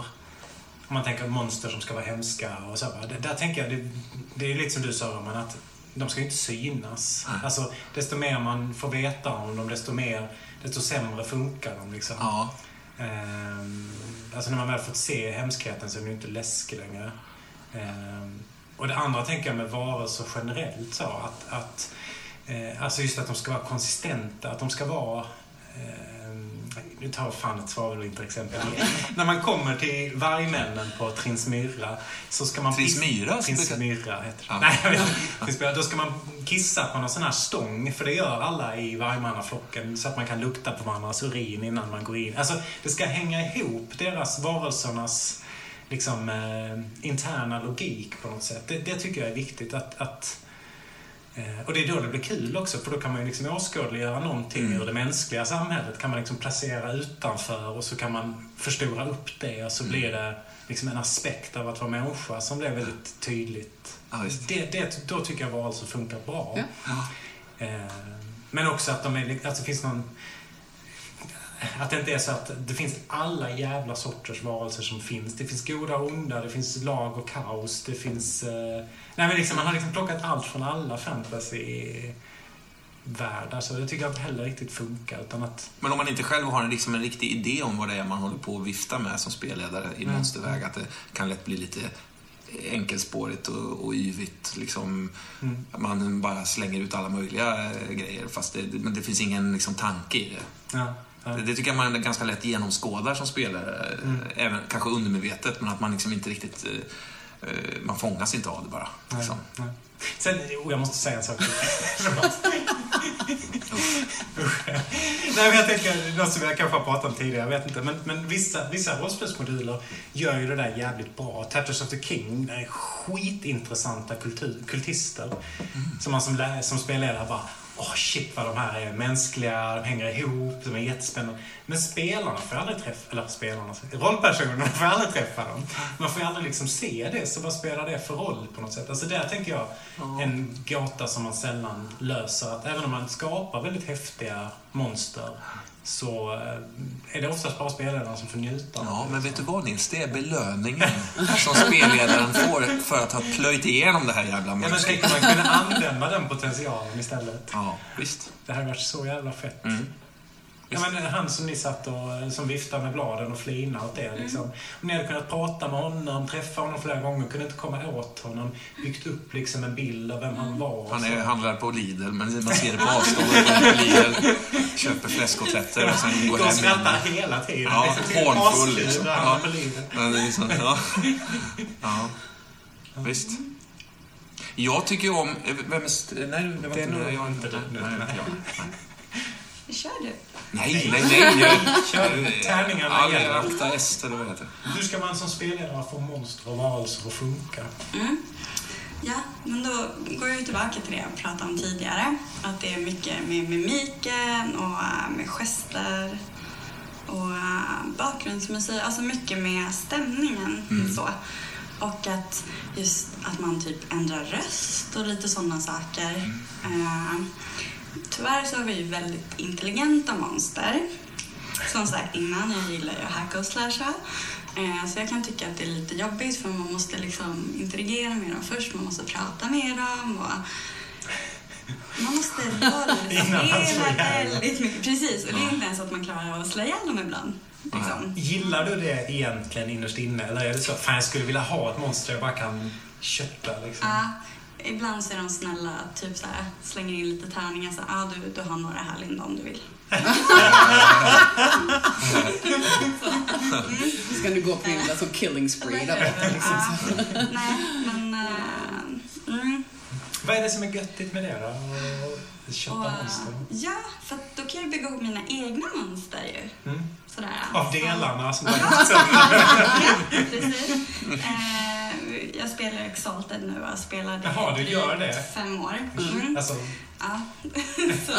Om man tänker monster som ska vara hemska och så. Det, där tänker jag, det, det är lite som du sa Roman, att de ska ju inte synas. Alltså, desto mer man får veta om dem, desto, mer, desto sämre funkar de. Liksom. Ja. Ehm, alltså när man väl fått se hemskheten så är den ju inte läskig längre. Ehm, och det andra tänker jag med varelser generellt så att, att eh, alltså just att de ska vara konsistenta, att de ska vara ehm, nu tar jag fan ett svavelvinterexempel igen. När man kommer till vargmännen på Trinsmyrra så ska man... Trinsmyra? Trinsmyrra heter det. Ja. Nej, jag vet inte. Trinsmyrra. Då ska man kissa på någon sån här stång, för det gör alla i vargmannaflocken, så att man kan lukta på varandras urin innan man går in. Alltså, det ska hänga ihop, deras varelsernas liksom, eh, interna logik på något sätt. Det, det tycker jag är viktigt. att, att eh, och det är då det blir kul också, för då kan man ju liksom åskådliggöra någonting Mm. ur det mänskliga samhället. kan man liksom placera utanför och så kan man förstora upp det och så Mm. blir det liksom en aspekt av att vara människa som blir väldigt tydligt. Ja. Det, det, då tycker jag varelser funkar bra. Ja. Ja. Eh, Men också att, de är, att det finns någon... Att det inte är så att det finns alla jävla sorters varelser som finns. Det finns goda och onda, det finns lag och kaos, det finns... Eh, nej men liksom, man har liksom plockat allt från alla fantasy-världar, så det tycker jag inte heller riktigt funkar. Utan att, Men om man inte själv har en, liksom en riktig idé om vad det är man håller på att vifta med som spelledare i Mm. Monsterväg, att det kan lätt bli lite enkelspårigt och, och yvigt. Liksom, mm. man bara slänger ut alla möjliga eh, grejer fast det, men det finns ingen liksom, tanke i det. ja, ja. Det, det tycker jag man ganska lätt genomskådar som spelare. eh, Mm. Även kanske undermedvetet, men att man liksom inte riktigt... eh, eh, Man fångas inte av det bara. Liksom. Nej, nej. Sen, oh, jag måste säga en sak. Nej, men jag tänker, något som jag kanske har pratat om tidigare, jag vet inte. Men, men vissa, vissa rollspelsmoduler gör ju det där jävligt bra. Tattoos of the King är skitintressanta kultur, kultister. Som man som, lä- som spelledare bara Åh shit vad de här är mänskliga, de hänger ihop, de är jättespännande. Men spelarna får aldrig träffa, eller spelarna, rollpersonerna får aldrig träffa dem. Man får aldrig liksom se det, så vad spelar det för roll på något sätt? Alltså där tänker jag en gåta som man sällan löser. Att även om man skapar väldigt häftiga monster så eh, är det oftast bara spelledaren som får njuta Ja, men vet du vad Nils? Det är belöningen som spelledaren får för att ha plöjt igenom det här jävla Ja, men tänk om man kunde använda den potentialen istället. Ja, visst. Det hade varit så jävla fett. Mm. Ja, men han som ni satt och som viftade med bladen och flinade åt Mm. det. Liksom. Om ni hade kunnat prata med honom, träffa honom flera gånger, kunde inte komma åt honom, byggt upp liksom en bild av vem han var. Han så. är, handlar på Lidl, men man ser det på avstånd. Lidl, köper fläskkotletter och sen går hem igen. hela tiden. Ja, så hånfull, liksom. Ja. Men det är liksom, ja. ja. Visst. Jag tycker om... Vem är... Nej, det var Det är inte nog jag. inte du. Nej, nej, inte jag. Nej. Kör du. Nej, nej, nej. Jag, Kör, tärningarna gäller. Akta est, eller vad heter? Hur ska man som spelledare få monster och varelser att funka? Mm. Ja, men då går jag tillbaka till det jag pratade om tidigare. Att det är mycket med mimiken och äh, med gester och äh, bakgrundsmusik. Alltså mycket med stämningen. Så. Och att just att man typ ändrar röst och lite sådana saker. Eh, tyvärr så har vi ju väldigt intelligenta monster. Som sagt innan, jag gillar ju att hacka och slasha. Eh, Så jag kan tycka att det är lite jobbigt för man måste liksom interagera med dem först, man måste prata med dem och man måste ihjäl dem. väldigt mycket. Precis, och det är inte ens att man klarar av att slå ihjäl dem ibland. Liksom. Gillar du det egentligen innerst inne? Eller är det så fan jag skulle vilja ha ett monster jag bara kan kötta liksom? Ja, ibland så är de snälla, typ så här, slänger in lite tärningar så ah, du, du har några här Linda om du vill. Ska du gå på en som killing spree? Liksom. Ja, nej, men... eh, mm. Vad är det som är göttigt med det då? Att kötta Och, monster? ja, för att då kan jag bygga ihop mina egna monster ju. Mm. Sådär. Av delarna som har Ja, precis. Eh, jag spelar Exalted nu och spelat Jaha, du gör det? fem år. Mm. Alltså, Ja. Så,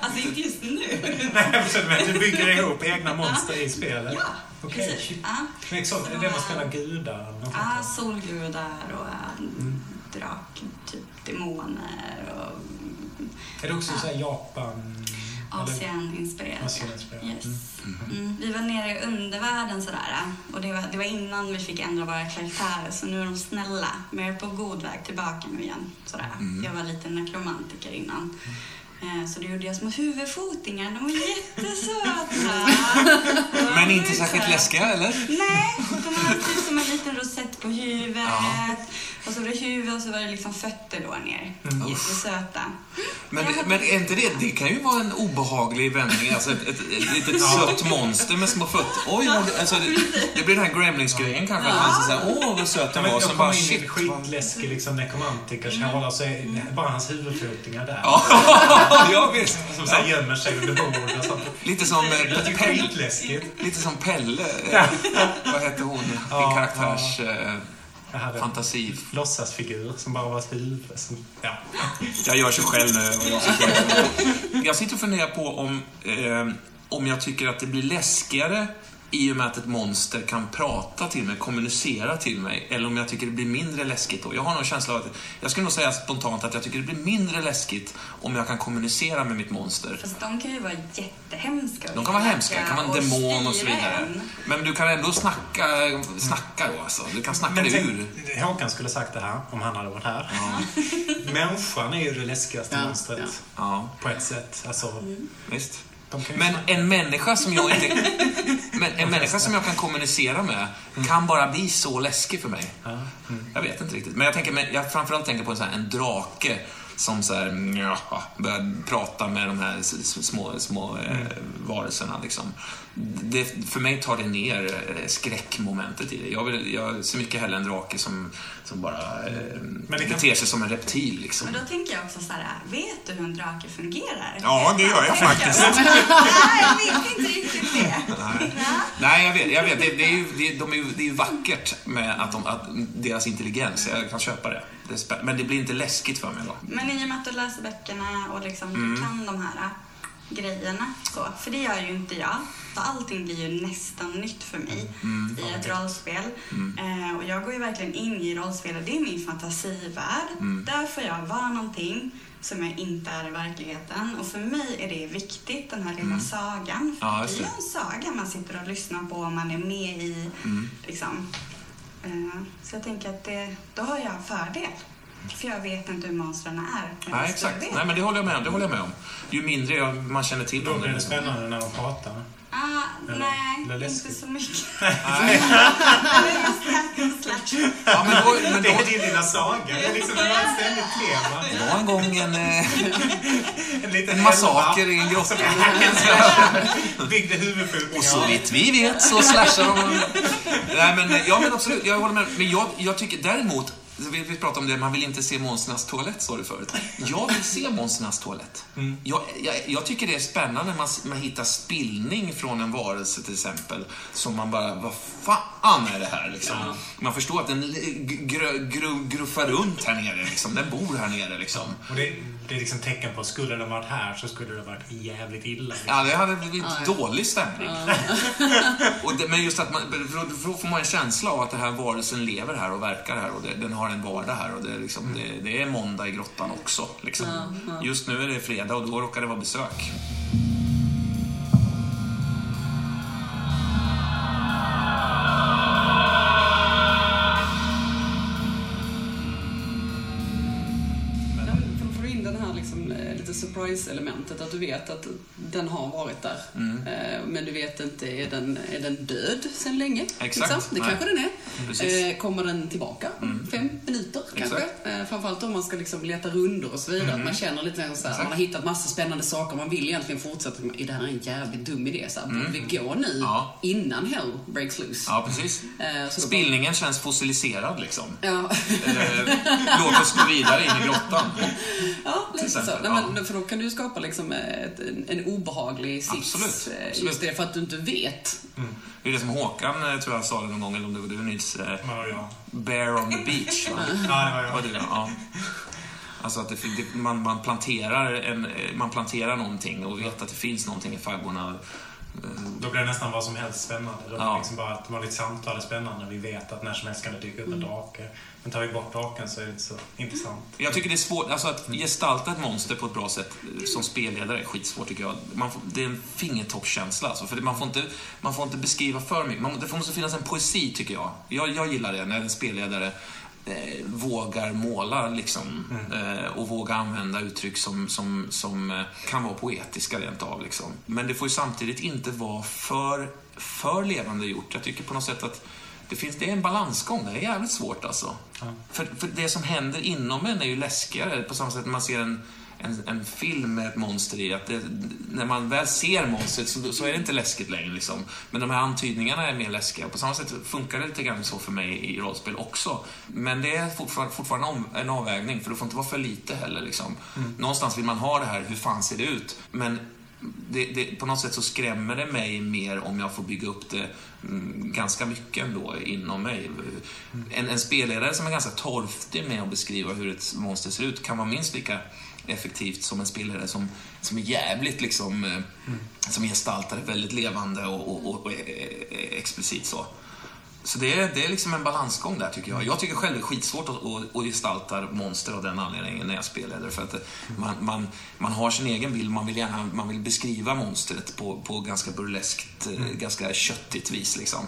alltså inte just nu. nej, men du bygger ihop egna monster i spelet? Ja, Okej, precis. Ja. Men exakt, är det man spelar gudar? Ja, solgudar och äh, Mm. drak, typ demoner och? Är det också så här Japan? Asien-inspirerat. Asien-inspirerat. Yes. Mm. Mm. Vi var nere i undervärlden sådär och det var, det var innan vi fick ändra våra karaktärer så nu är de snälla. Men jag är på god väg tillbaka nu igen. Sådär. Mm. Jag var lite nekromantiker innan. Eh, Så då gjorde jag små huvudfotingar. De var jättesöta. Men inte särskilt läskiga, eller? Nej, de hade typ som en liten rosett på huvudet. Ja. Och så var det huvud och så var det liksom fötter då ner. Mm. Det söta. Men, har- men är inte det, det kan ju vara en obehaglig vändning. Alltså ett, ett, ett litet sött monster med små fötter. Oj, alltså, det, det blir den här Gremlings-grejen kanske. Att man säger åh vad söt den Men var. jag kommer in i skitläskig liksom, nekromantiker som håller sig, bara hans huvudfotingar där. Ja, ja visst. Som så här gömmer sig under bordet och sånt. Lite som, Det eh, Pelle, skitläskigt. lite som Pelle. eh, Vad hette hon? Din Ja, karaktärs eh, Jag hade en fantasi. låtsasfigur som bara var ett huvud. Som, ja. Jag gör sig själv nu. jag sitter och funderar på om, eh, om jag tycker att det blir läskigare i och med att ett monster kan prata till mig, kommunicera till mig, eller om jag tycker det blir mindre läskigt då. Jag har nog en känsla av att, jag skulle nog säga spontant att jag tycker det blir mindre läskigt om jag kan kommunicera med mitt monster. Fast de kan ju vara jättehemska. De kan vara hemska, kan vara en demon och så vidare. en. Men du kan ändå snacka, snacka då alltså. Du kan snacka Men dig ur. Håkan skulle sagt det här om han hade varit här. Människan är ju det läskigaste Ja, monstret. ja. Ja, På ett sätt. Alltså, visst. Men en människa som jag inte... Men en människa som jag kan kommunicera med kan bara bli så läskig för mig. Mm. Jag vet inte riktigt. Men jag, tänker, jag framförallt tänker på en, sån här, en drake som så här, börjar prata med de här små, små eh, varelserna. Liksom. Det, för mig tar det ner eh, skräckmomentet i det. Jag, vill, jag ser mycket hellre en drake som, som bara eh, det kan- beter sig som en reptil. Liksom. Men då tänker jag också så här, vet du hur en drake fungerar? Ja, det gör jag faktiskt. Nej, jag vet inte riktigt det. Nej, jag vet. Jag vet. Det, det, är ju, det, de är ju, det är ju vackert med att, de, att deras intelligens. Jag kan köpa det. det är spä- men det blir inte läskigt för mig då. Men i och med att du läser böckerna och liksom Mm. du kan de här grejerna så, för det gör ju inte jag. Så allting blir ju nästan nytt för mig Mm. i ett rollspel. Eh, och jag går ju verkligen in i rollspelet, det är min fantasivärld. Mm. Där får jag vara någonting som jag inte är i verkligheten. Och för mig är det viktigt, den här lilla sagan. För Mm. Ja, det är ju en saga man sitter och lyssnar på och man är med i. Mm. Liksom. Eh, så jag tänker att det, då har jag en fördel. För jag vet inte hur monstren är. Men Nej, exakt. Nej, men det håller jag med om. Det håller jag med om. Ju mindre jag, man känner till Då om blir det det. spännande när de pratar. Ah, Eller- nej, eller inte så mycket. Nej. Ja, men då, men Det då, är din lilla saga. Det är liksom en anständigt tema. det var en gång en, eh, En liten en massaker i en grotta. Byggde huvudfotingar. Och så vitt vi vet så slashar de. Nej, men, ja, men absolut. Jag håller med. Men jag, jag tycker däremot, vi, vi pratade om det, man vill inte se monsternas toalett, sa du förut. Jag vill se monsternas toalett. Jag, jag, jag tycker det är spännande när man, man hittar spillning från en varelse till exempel. Som man bara, vad fan är det här liksom? Man förstår att den gr, gr, gruffar runt här nere liksom. Den bor här nere liksom. Och det, det är liksom tecken på, skulle den varit här så skulle det varit jävligt illa. Ja, det hade blivit Ja, ja. dålig stämning. och det, men just att man, då får man en känsla av att den här varelsen lever här och verkar här och det, den har en vardag här och det, är liksom, det, det är måndag i grottan också. Liksom. Ja. Just nu är det fredag och då råkar det vara besök. Surprise-elementet, att du vet att den har varit där. Mm. Eh, Men du vet inte, är den, är den död sen länge? Exakt. Liksom? Det Nej. kanske den är. Precis. Mm. Eh, Kommer den tillbaka om fem minuter kanske? Exakt. Mm. Eh, Framförallt om man ska liksom leta rundor och så vidare. Att man känner lite så här, man har hittat massa spännande saker, man vill egentligen fortsätta. Är det här en jävligt dum idé? Så här, Borde vi gå nu Mm. Ja. innan hell breaks loose? Ja, precis. Så Spillningen känns fossiliserad liksom. Ja. Låt oss gå vidare in i grottan. Ja, lite så. Nej, men, för då kan du skapa liksom ett, en, en obehaglig sits. Absolut, eh, absolut. Just det, för att du inte vet. Det är det som Håkan, eh, tror jag, sa det någon gång, eller om det var du Nils, eh, Ja, ja. Bear on the beach. Va? ja, det var Var jag. ja. Alltså att det, det, man, man, planterar en, man planterar någonting och vet att det finns någonting i faggorna. Eh, Då blir det nästan vad som helst spännande. Då Ja. det liksom bara ett vanligt samtal är spännande. Vi vet att när som helst kan det dyka upp en drake. Men tar vi bort draken så är det inte så intressant. Jag tycker det är svårt, alltså att gestalta ett monster på ett bra sätt eh, som spelledare är skitsvårt tycker jag. Man får, det är en fingertoppskänsla alltså, för man får inte, man får inte beskriva för mycket. Man, det måste finnas en poesi tycker jag. Jag, jag gillar det när en spelledare eh, vågar måla liksom, eh, och vågar använda uttryck som, som, som eh, kan vara poetiska rent av. Liksom. Men det får ju samtidigt inte vara för, för levande gjort. Jag tycker på något sätt att det, finns, det är en balansgång. Det är jävligt svårt alltså. För, för det som händer inom en är ju läskigare. På samma sätt man ser en, en, en film med ett monster i. Att det, när man väl ser monstret så, så är det inte läskigt längre. Liksom. Men de här antydningarna är mer läskiga. På samma sätt funkar det lite grann så för mig i rollspel också. Men det är fortfarande, fortfarande en, om, en avvägning, för det får inte vara för lite heller. Liksom. Någonstans vill man ha det här, hur fan ser det ut? Men det, det, på något sätt så skrämmer det mig mer om jag får bygga upp det mm, ganska mycket ändå inom mig. En, en spelledare som är ganska torftig med att beskriva hur ett monster ser ut kan vara minst lika effektivt som en spelare som, som är jävligt liksom, eh, som gestaltar det väldigt levande och, och, och, och eh, explicit så. Så det är, det är liksom en balansgång där tycker jag. Jag tycker själv det är skitsvårt att, att, att gestalta monster av den anledningen när jag spelar. För att man, man, man har sin egen bild, man vill gärna man vill beskriva monstret på, på ganska burleskt, eh, ganska köttigt vis. Liksom.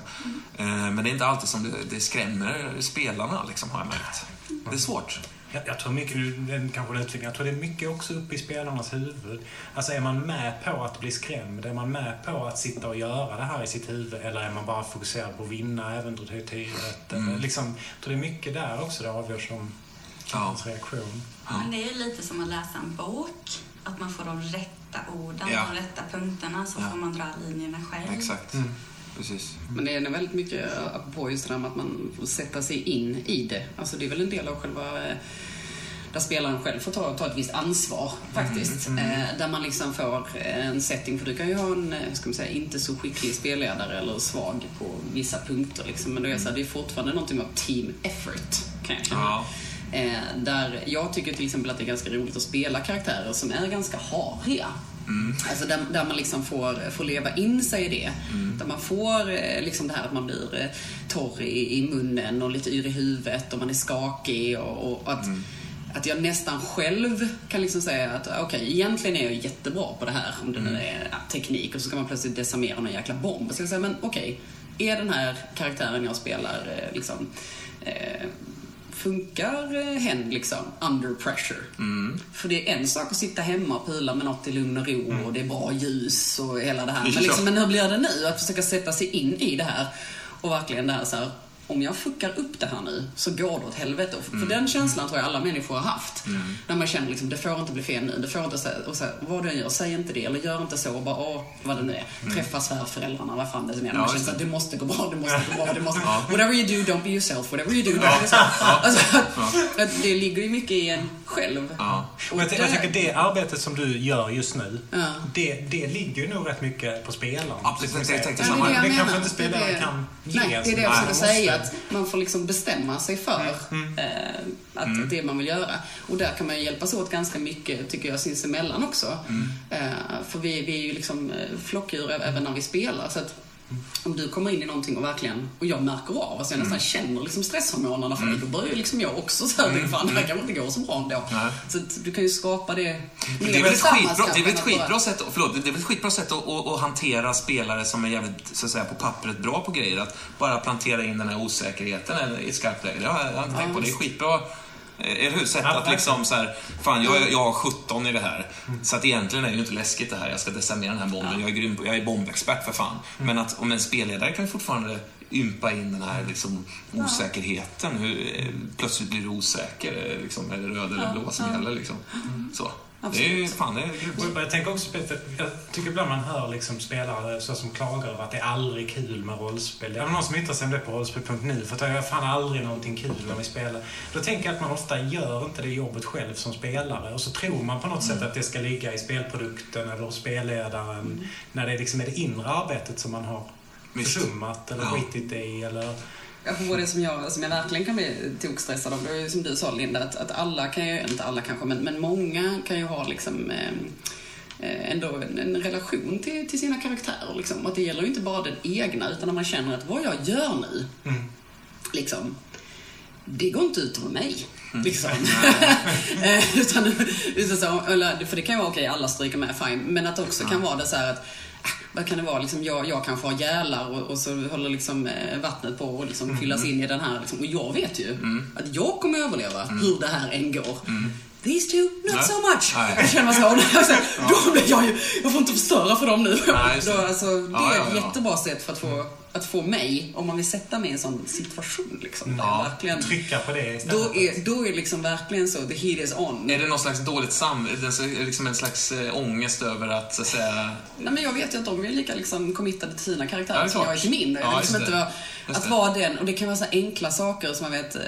Eh, Men det är inte alltid som det, det skrämmer spelarna, liksom, har jag märkt. Det är svårt. Jag, jag tror mycket, nu den kanske en utvikning, jag tror det är mycket också uppe i spelarnas huvud. Alltså är man med på att bli skrämd? Är man med på att sitta och göra det här i sitt huvud? Eller är man bara fokuserad på att vinna äventyret? Mm. Liksom, jag tror det är mycket där också det avgörs om Ja. reaktion. Men det är ju lite som att läsa en bok. Att man får de rätta orden, Ja. de rätta punkterna, så Ja. får man dra linjerna själv. Exakt. Precis. Men det är nog väldigt mycket på just det där med att man får sätta sig in i det. Alltså det är väl en del av själva eh, där spelaren själv får ta, ta ett visst ansvar faktiskt. Eh, där man liksom får en setting, för du kan ju ha en, eh, ska man säga, inte så skicklig spelledare eller svag på vissa punkter liksom. Men då är så här, det är fortfarande någonting av team effort, kan jag känna. Ja. Eh, där jag tycker till exempel att det är ganska roligt att spela karaktärer som är ganska hariga. Alltså där, där man liksom får, får leva in sig i det. Där man får eh, liksom det här att man blir eh, torr i, i munnen och lite yr i huvudet och man är skakig och, och att, att jag nästan själv kan liksom säga att okej, egentligen är jag jättebra på det här, om det nu är ja, teknik, och så ska man plötsligt decimera någon jäkla bomb. Så jag säga, men okej, är den här karaktären jag spelar eh, liksom eh, Funkar eh, hen liksom under pressure? För det är en sak att sitta hemma och pila med något i lugn och ro och det är bra ljus och hela det här. Men, liksom, men hur blir det nu? Att försöka sätta sig in i det här och verkligen det här så här. Om jag fuckar upp det här nu så går det åt helvete. För för den känslan tror jag alla människor har haft. När man känner liksom, det får inte bli fel nu. Det får inte och så, vad du än gör, säg inte det. Eller gör inte så. Och bara, åh, vad det nu är. Träffa svärföräldrarna, vad fan det är som är. Ja, Man känner här, det. måste gå bra, det måste gå bra, det måste... Whatever you do, don't be yourself. Whatever you do, don't be yourself. Alltså, att, att det ligger ju mycket i en själv. Ja. Och jag, jag tycker det arbetet som du gör just nu, Ja. det, det ligger ju nog rätt mycket på spelaren. Absolut, jag tänkte Ja, samma. det kanske inte spelare Det är det- kan ge. Nej, det är det jag försöker säga. Att man får liksom bestämma sig för Mm. eh, att det man vill göra. Och där kan man ju hjälpas åt ganska mycket, tycker jag, sinsemellan också. Mm. Eh, för vi, vi är ju liksom eh, flockdjur även när vi spelar. Så att om du kommer in i någonting och verkligen, och jag märker av, alltså jag Mm. nästan känner liksom stresshormonerna för dig, då börjar ju liksom jag också så här, mm. fan det här kanske inte går så bra ändå. Nej. Så du kan ju skapa det Det är väl ett skitbra, det är väl ett skitbra sätt, förlåt, det är väl ett skitbra sätt att, att, att hantera spelare som är jävligt, så att säga, på pappret bra på grejer. Att bara plantera in den här osäkerheten i ett skarpt läge. Det har jag inte tänkt på. Det är skitbra. Eh, Eller hur? Sätt att liksom så här, fan jag, jag har 17 i det här. Så att egentligen är det ju inte läskigt det här. Jag ska desarmera den här bomben. Jag är grym jag är bombexpert för fan. Men att om en spelledare kan fortfarande ympa in den här liksom, osäkerheten. Hur, eh, plötsligt blir du osäker. eh, Liksom, är det röd eller blå som gäller? Liksom. Så. Det är ju fan, det är grymt. Och Jag tänker också på att jag tycker ibland man hör liksom spelare så som klagar över att det är aldrig kul med rollspel. Det är någon som yttrar sig om det på rollspel.nu för att det är fan aldrig någonting kul när vi spelar. Då tänker jag att man ofta gör inte det jobbet själv som spelare och så tror man på något sätt att det ska ligga i spelprodukten eller hos spelledaren när det liksom är det inre arbetet som man har försummat eller Ja. skitit i eller... Ja, det som jag, som jag verkligen kan bli tokstressad av, det är som du sa Linda, att, att alla kan ju, inte alla kanske, men, men många kan ju ha liksom eh, eh, ändå en, en relation till, till sina karaktärer. Liksom. Att det gäller ju inte bara den egna, utan när man känner att vad jag gör nu, Mm. liksom, det går inte ut över mig. Liksom. Eh, utan, utan så, eller, för det kan ju vara okej, alla stryker med, fine. Men att det också kan vara det så här att vad kan det vara? Liksom, jag, jag kanske har gälar och, och så håller liksom, eh, vattnet på att liksom, fyllas in i den här. Liksom, och jag vet ju att jag kommer överleva hur det här än går. These two, not Nej. so much. Nej. Jag känner så, då blir jag ju, jag får inte förstöra för dem nu. Nej, då, det. alltså, det är ja, ett ja. jättebra sätt för att få att få mig, om man vill sätta mig i en sån situation liksom. där Ja, verkligen, Trycka på det istället. då är, då är liksom verkligen så, the heat is on. Är det någon slags dåligt sam... Liksom en slags äh, ångest över att, så att säga... Nej, men jag vet ju att de är lika liksom committade till sina Ja, karaktärer är som jag är till min. Ja, liksom inte Just att det. vara den, och det kan vara så enkla saker som jag vet, eh,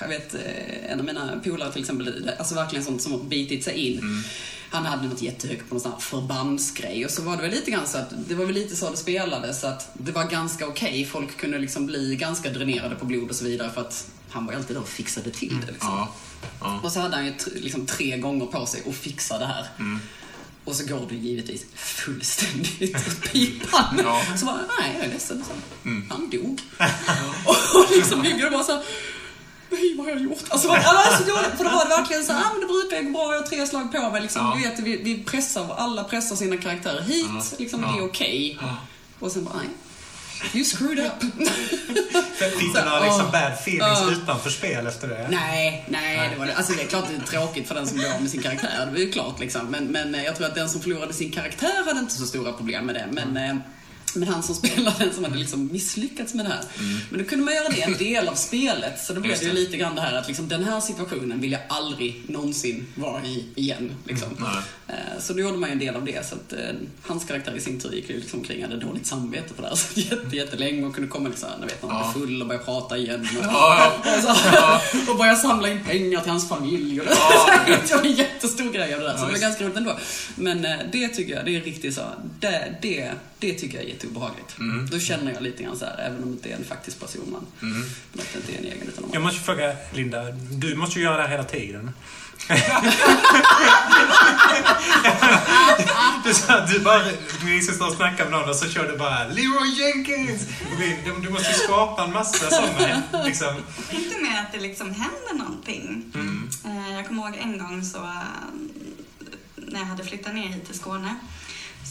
jag vet eh, en av mina polare till exempel, alltså verkligen sånt som har bitit sig in. Mm. Han hade något jättehögt på någon sån här förbandsgrej och så var det väl lite grann så att det var väl lite så det spelades att det var ganska okej. Folk kunde liksom bli ganska dränerade på blod och så vidare för att han var ju alltid där och fixade till det. Liksom. Ja. ja. Och så hade han ju liksom tre gånger på sig att fixa det här. Och så går det givetvis fullständigt åt pipan. Ja. Så bara, nej jag är ledsen. Så, Han dog. och liksom ligger och bara så Nej, vad har jag gjort? Alltså, alltså, för då var det verkligen så ah, men det brukar gå bra, jag har tre slag på mig. Liksom. Ja. Du vet, vi, vi pressar, alla pressar sina karaktärer hit, liksom, det är Ja. okej. Och sen bara, nej. You screwed up. Fick du några liksom bad feelings utanför spel efter det? Nej, nej, det var det. Alltså det är klart det är tråkigt för den som blir av med sin karaktär. Det var ju klart liksom. Men, men eh, jag tror att den som förlorade sin karaktär hade inte så stora problem med det. Men, eh, men han som spelade den som hade liksom misslyckats med det här. Men då kunde man göra det en del av spelet. Så då blev det lite grann det här att liksom, den här situationen vill jag aldrig någonsin vara i igen. Liksom. Nej. Eh, Så då gjorde man ju en del av det. Så att, eh, hans karaktär i sin tur gick ju liksom kring hade dåligt samvete för det här så jätte, jättelänge och kunde komma liksom, ni vet, när han Ja. blev full och började prata igen. Och, Ja, och, så, och börja samla in pengar till hans familj. Och det, det var en jättestor grej av det där, så Ja, det var ganska roligt ändå. Men eh, det tycker jag, det är riktigt så, det, det, det tycker jag är jätteobehagligt. Mm. Då känner jag lite grann så här, även om det inte är en faktisk person man, Mm. men att det inte är en egen utan någon Jag måste fråga Linda, du måste ju göra det här hela tiden. du, sa, du bara, du ska stå och snacka med någon och så kör du bara Leroy Jenkins! Du, du måste ju skapa en massa sådana liksom. Inte med att det liksom händer någonting. Mm. Eh, Jag kommer ihåg en gång så eh, när jag hade flyttat ner hit till Skåne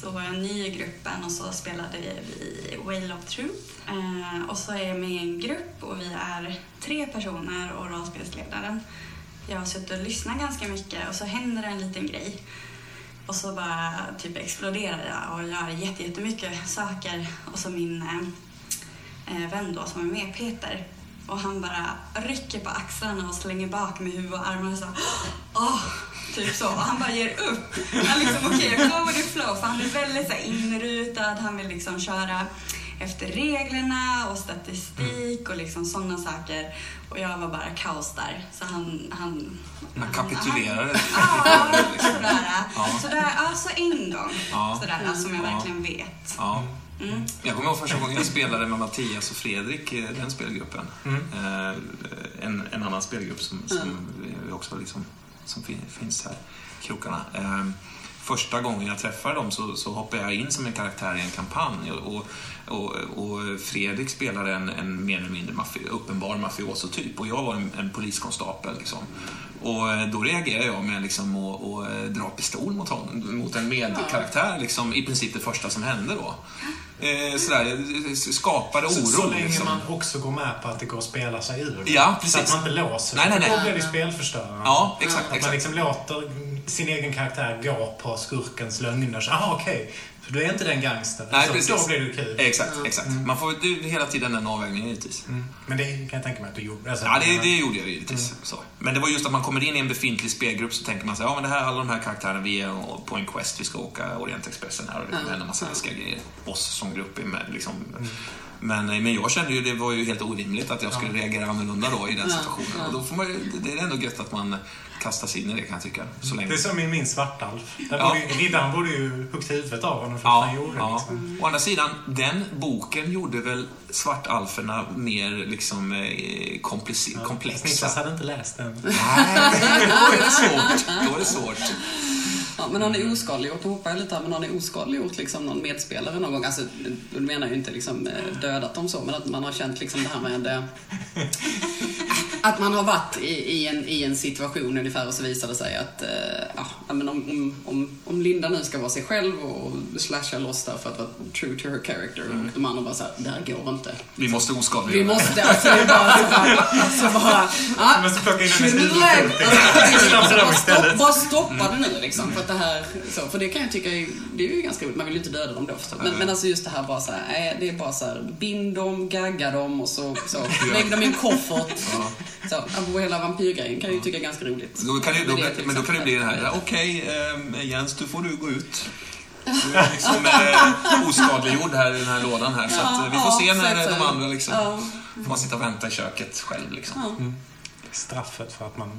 så var jag ny i gruppen och så spelade vi Whale of Truth. Eh, Och så är jag med i en grupp och vi är tre personer och rollspelsledaren. Jag har suttit och lyssnat ganska mycket och så händer det en liten grej. Och så bara typ exploderar jag och gör jätte- jättemycket saker. Och så min eh, eh, vän då som är med, Peter, och han bara rycker på axlarna och slänger bak med huvud och armarna så åh, typ så. Och han bara ger upp. Han liksom, okej, jag går with the flow. För han är väldigt så här, inrutad, han vill liksom köra efter reglerna och statistik och liksom sådana saker. Och jag var bara kaos där. Så han... Han, Han kapitulerade. Ja, sådär. Ja. Sådär, ja, så en gång. Ja. Sådär, som jag Ja. verkligen vet. Ja. Mm. Jag kommer ihåg första gången jag spelade med Mattias och Fredrik i den spelgruppen. Eh, en, en annan spelgrupp som, som vi också liksom, som finns här i krokarna. Ehm, första gången jag träffade dem så, så hoppade jag in som en karaktär i en kampanj och, och, och Fredrik spelade en, en mer eller mindre mafi, uppenbar mafioso-typ och jag var en, en poliskonstapel. Liksom. Och eh, då reagerade jag med liksom att, att dra pistol mot, honom, mot en medkaraktär, liksom, i princip det första som hände då. Eh, sådär, eh, skapade oro. Så, så länge liksom. man också går med på att det går att spela sig ur det. Ja, Så precis. att man inte låser Nej, nej, nej. Då blir det spelförstörande. Ja, exakt. Att man exakt. liksom låter sin egen karaktär gå på skurkens lögner. Så, Aha, okej. Så du är inte den gangstern. Nej, så, precis. Då blir det kul. Exakt, exakt. Man får är hela tiden den avvägningen givetvis. Mm. Men det kan jag tänka mig att du gjorde. Alltså, Ja, det, det gjorde jag givetvis. Så. Men det var just att man kommer in i en befintlig spelgrupp så tänker man sig, ja men det här, alla de här karaktärerna, vi är på en quest, vi ska åka Orientexpressen här och det kommer hända massa läskiga grejer. Oss som grupp är med liksom. Men, men jag kände ju, det var ju helt orimligt att jag skulle reagera annorlunda då i den situationen. Och då får man ju, det är ändå gött att man kastar sig in i det kan jag tycka. Så länge. Det är som i min svartalf. Ja. riddaren borde ju huggt huvudet av honom för Ja, vad han gjorde. ja. Liksom. Å andra sidan, den boken gjorde väl svartalferna mer liksom eh, komplice- Niklas komplexa. hade inte läst den. Nej, då är det svårt. Då är det svårt. Ja, men har ni oskadliggjort, nu hoppar jag lite här, men har ni oskadliggjort liksom någon medspelare någon gång? Alltså, du menar ju inte liksom eh, dödat dem så, men att man har känt liksom det här med... eh, att man har varit i, i, en, i en situation ungefär och så visar det sig att eh, ja, men om, om, om, Linda nu ska vara sig själv och slasha loss där för att vara true to her character Mm. och de andra bara såhär, det här går inte. Vi måste Vi oskadliggöra. måste, alltså det är bara så bara, ja, Jag måste plocka in Lägg- huvudpunkt. bara, stoppa det nu liksom. För, att det här, så, för det kan jag tycka är, det är ju ganska roligt. Man vill ju inte döda dem då förstås. Men, men alltså just det här bara så här, det är bara så här, bind dem, gagga dem och så, så lägg dem i en koffert. Så, hela vampyrgrejen kan jag ju tycka är ganska roligt. Då kan ju, då, Men det till men då kan det bli det här, ja, okej eh, Jens, du får du gå ut. Du är liksom eh, oskadliggjord här i den här lådan här. Så att, eh, vi får Ja, se när så- de andra liksom... Ja, Får man sitta och vänta i köket själv liksom. ja. Straffet för att man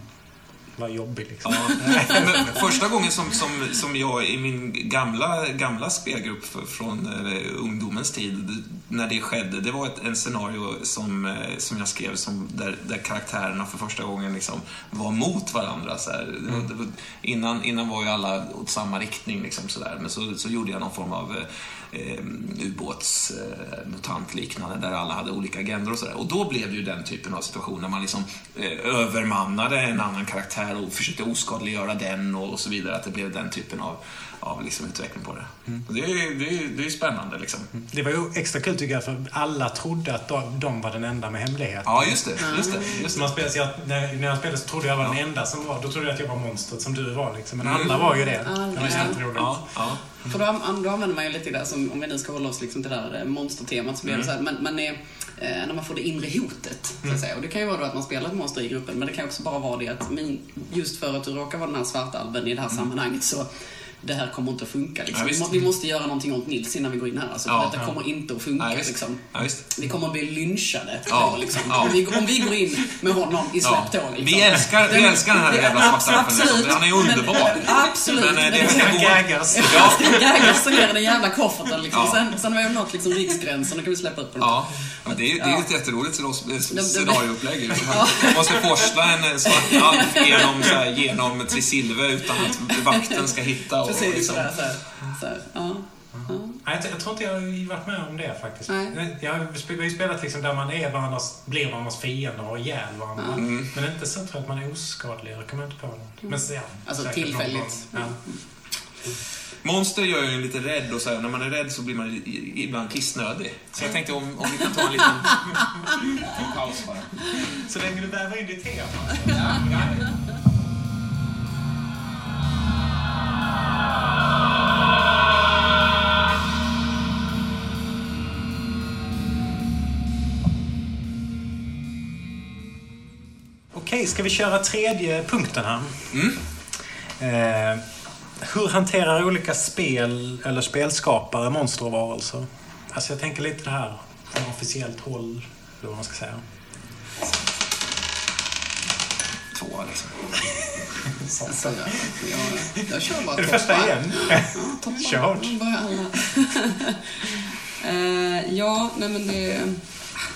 var jobbig liksom. Ja. Men första gången som, som, som jag i min gamla, gamla spelgrupp från eh, ungdomens tid, när det skedde, det var ett en scenario som, eh, som jag skrev som, där, där karaktärerna för första gången liksom var mot varandra. Så här. Det det innan, innan var ju alla åt samma riktning, liksom, så där. men så, så gjorde jag någon form av eh, eh, ubåtsmutant liknande där alla hade olika agendor och sådär. Och då blev det ju den typen av situation när man liksom eh, övermannade en annan karaktär och försökte oskadliggöra den och, så vidare. Att det blev den typen av, av liksom utveckling på det. Och det, är, ju- det, är, det är spännande liksom. Det var ju extra kul tycker jag för alla trodde att de, de var den enda med hemlighet. Ja, just det. Just det, just det. man spelade, så jag, när, när jag spelade så trodde jag var den enda som var, då trodde jag att jag var monstret som du var liksom. Men alla var ju det. Det var ja. jätteroligt. Ja, ja. För då, då använder man ju lite det som, om vi nu ska hålla oss liksom till det där eh, monstertemat, så blir det så här, man, man är, eh, när man får det inre hotet, så att säga. Och det kan ju vara då att man spelar ett monster i gruppen, men det kan också bara vara det att min, just för att du råkar vara den här svartalven i det här sammanhanget så det här kommer inte att funka. Ja, Liksom. må, vi måste göra någonting åt Nils innan vi går in här. Alltså, Ja, detta ja. kommer inte att funka. Ja, visst. liksom. Ja, visst. Vi kommer att bli lynchade. Ja, Liksom. ja. Om, vi, om vi går in med honom i Ja. släptåg. Liksom. Vi älskar, vi älskar den här jävla svartalfen. Liksom. Han är underbar. Men, absolut. Men, eh, det Men- ska Han gå. gaggas. Ja, Gaggas ner i den jävla kofferten liksom. Ja. Sen, sen har vi nått liksom riksgränsen, då kan vi släppa upp den. Ja, men det är, det är Ja. ett jätteroligt scenarioupplägg. Liksom. Man måste forsla en svart alf genom, så här, genom Trisilve utan att vakten ska hitta. Precis, liksom. sådär, sådär. sådär. Ja. Ja. Nej, jag, jag tror inte jag har varit med om det faktiskt. Nej. Jag har ju spelat liksom där man är varandras, blir varandras fiender och har ihjäl varandra. Mm. Men inte så att man är oskadlig. Jag kommer inte på det. Men så, ja, Alltså tillfälligt. Ja. Monster gör ju en lite rädd och så här, när man är rädd så blir man ibland kissnödig. Så jag tänkte om, om vi kan ta en liten, en paus bara. Så länge du väver in ditt tema. Okej, ska vi köra tredje punkten här? Mm. Eh, hur hanterar olika spel eller spelskapare monster och varelser? Alltså jag tänker lite det här från officiellt håll, eller vad man ska säga. Två liksom. Alltså, jag, jag, jag kör bara Är det första igen? Ja, toppar. Kör. Nu börjar alla. Eh, ja, nej men det,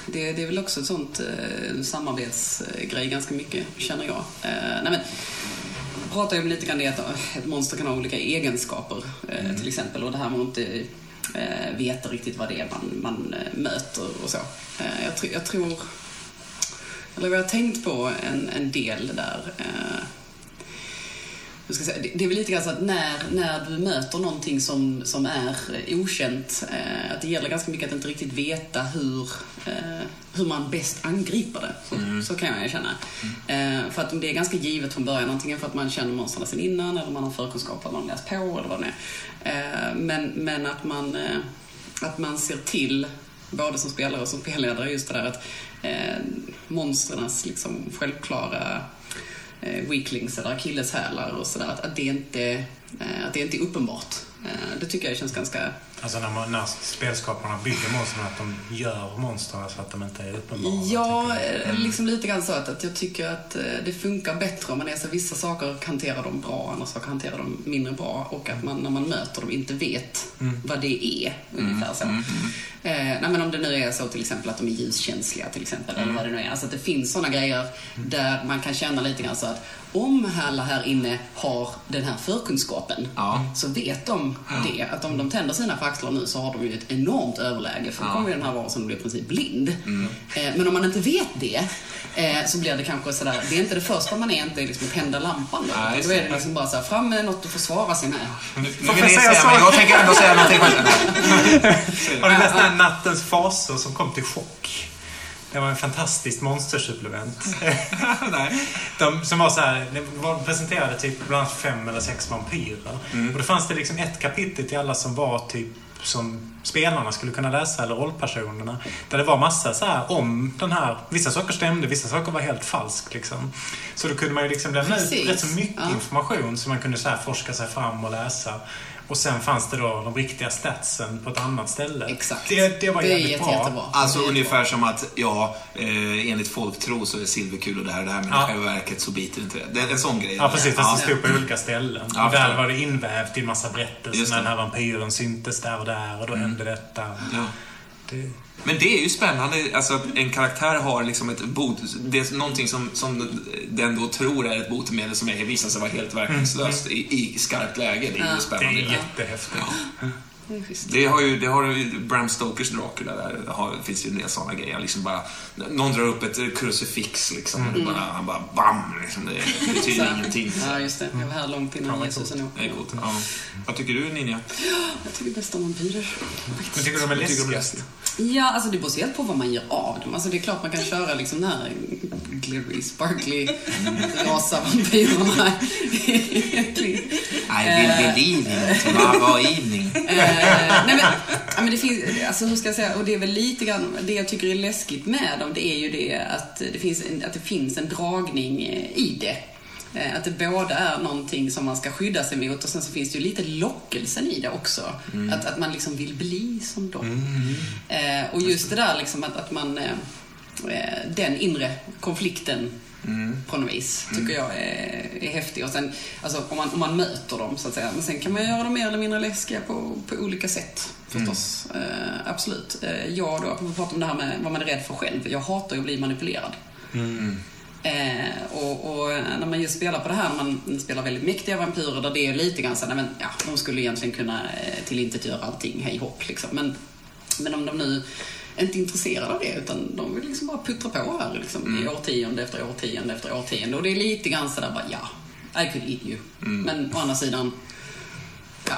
det, det är väl också ett sånt uh, samarbetsgrej ganska mycket, känner jag. Eh, nej men, jag pratar ju om lite grann det att eh, ett monster kan ha olika egenskaper, eh, till exempel. Och det här med att inte uh, veta riktigt vad det är man, man eh, möter och så. Eh, jag, tr- jag tror, eller vi har tänkt på en, en del där. Jag ska säga, det, det är väl lite grann så att när, när du möter någonting som, som är eh, okänt, eh, att det gäller ganska mycket att inte riktigt veta hur, eh, hur man bäst angriper det. Så, så kan jag känna. Eh, för att det är ganska givet från början, antingen för att man känner monstren sedan innan eller man har förkunskap, eller man läst på eller vad det är. Eh, men, men att man, eh, att man ser till både som spelare och som spelledare, just det där att eh, monstrens liksom självklara eh, weaklings eller akilleshälar och sådär, att, att, det inte, eh, att det inte är uppenbart. Eh, det tycker jag känns ganska... Alltså när, man, när spelskaparna bygger monstren, att de gör monster så att de inte är uppenbara. Ja, eh, liksom lite grann så att, att jag tycker att eh, det funkar bättre om man är så vissa saker hanterar de bra, andra saker hanterar de mindre bra och att man när man möter dem inte vet vad det är, ungefär så. Eh, nej, men om det nu är så till exempel att de är ljuskänsliga till exempel, eller vad det nu är. Alltså att det finns sådana grejer där man kan känna lite grann så att om alla här inne har den här förkunskapen Ja. så vet de det. Att om de tänder sina fackor axlar nu så har de ju ett enormt överläge. För då kommer ju den här varelsen bli i princip blind. Mm. Eh, men om man inte vet det eh, så blir det kanske sådär, det är inte det första man är, inte liksom tända lampan då. Nej, då är det. liksom bara såhär, fram med något att försvara sig med. Nu, nu vill ni säga men jag tänker ändå säga någonting själv. Har du läst den här Nattens faser som kom till chock? Det var en fantastisk monstersupplement. De som var så här, det var presenterade typ bland annat fem eller sex vampyrer. Och då fanns det liksom ett kapitel till alla som var typ som spelarna skulle kunna läsa, eller rollpersonerna. Där det var massa så här om den här, vissa saker stämde, vissa saker var helt falskt liksom. Så då kunde man ju liksom lämna Precis. ut rätt så mycket Ja. information som man kunde så här forska sig fram och läsa. Och sen fanns det då de riktiga statsen på ett annat ställe. Exakt. Det, det var det jävligt jätte, bra. jättebra. Alltså Det är ungefär jättebra. som att, ja, eh, enligt folktro så är silverkulor det här och det här, men Ja. i själva verket så biter inte det. Det är en sån grej. Ja, precis. Fast det Ja. stod på olika ställen. Ja, och där var det invävt i en massa berättelser. Just När det. den här vampyren syntes där och där och då hände detta. Ja. Det, Men det är ju spännande, alltså att en karaktär har liksom ett bot, det är någonting som, som den då tror är ett botemedel som är, visar sig vara helt verkningslöst i, i skarpt läge. Det är ju Ja. det spännande. är jättehäftigt. Det schysst. Det har ju, det har ju Bram Stokers Dracula där, har, finns ju en del sådana grejer. Liksom bara, någon drar upp ett krucifix liksom, och det bara, han bara BAM! Liksom, det betyder Så- ingenting. Ja, just det. Jag var här långt innan Jesus är nog. Det är coolt. Ja. Vad tycker du Ninja? Jag tycker bäst om vampyrer. Men tycker du de är Vad tycker du om läskigast? Ja, alltså det beror helt på vad man gör av dem. Alltså det är klart man kan köra liksom den här glittery, sparkly, rosa vampyrerna. I will believe in tomorrow evening. Eh, nej men, ja, men det finns, alltså hur ska jag säga, och det är väl lite grann, det jag tycker är läskigt med dem, det är ju det att det finns en, att det finns en dragning eh, i det. Eh, Att det både är någonting som man ska skydda sig mot och sen så finns det ju lite lockelsen i det också. Att, att man liksom vill bli som dem. Eh, och just det där liksom att, att man, eh, den inre konflikten på något vis, tycker jag är, är häftig. Och sen, alltså, om, man, om man möter dem, så att säga. Men sen kan man göra dem mer eller mindre läskiga på, på olika sätt, förstås. Eh, absolut. Eh, jag då, apropå prata om det här med vad man är rädd för själv. Jag hatar ju att bli manipulerad. Eh, och, och när man just spelar på det här, när man spelar väldigt mäktiga vampyrer, där det är lite grann så nej, men ja, de skulle egentligen kunna eh, tillintetgöra allting, hej hopp liksom. Men, men om de nu inte intresserade av det, utan de vill liksom bara puttra på här liksom, i årtionde efter årtionde efter årtionde. Och det är lite grann sådär bara, ja, I could eat you. Men å andra sidan, ja,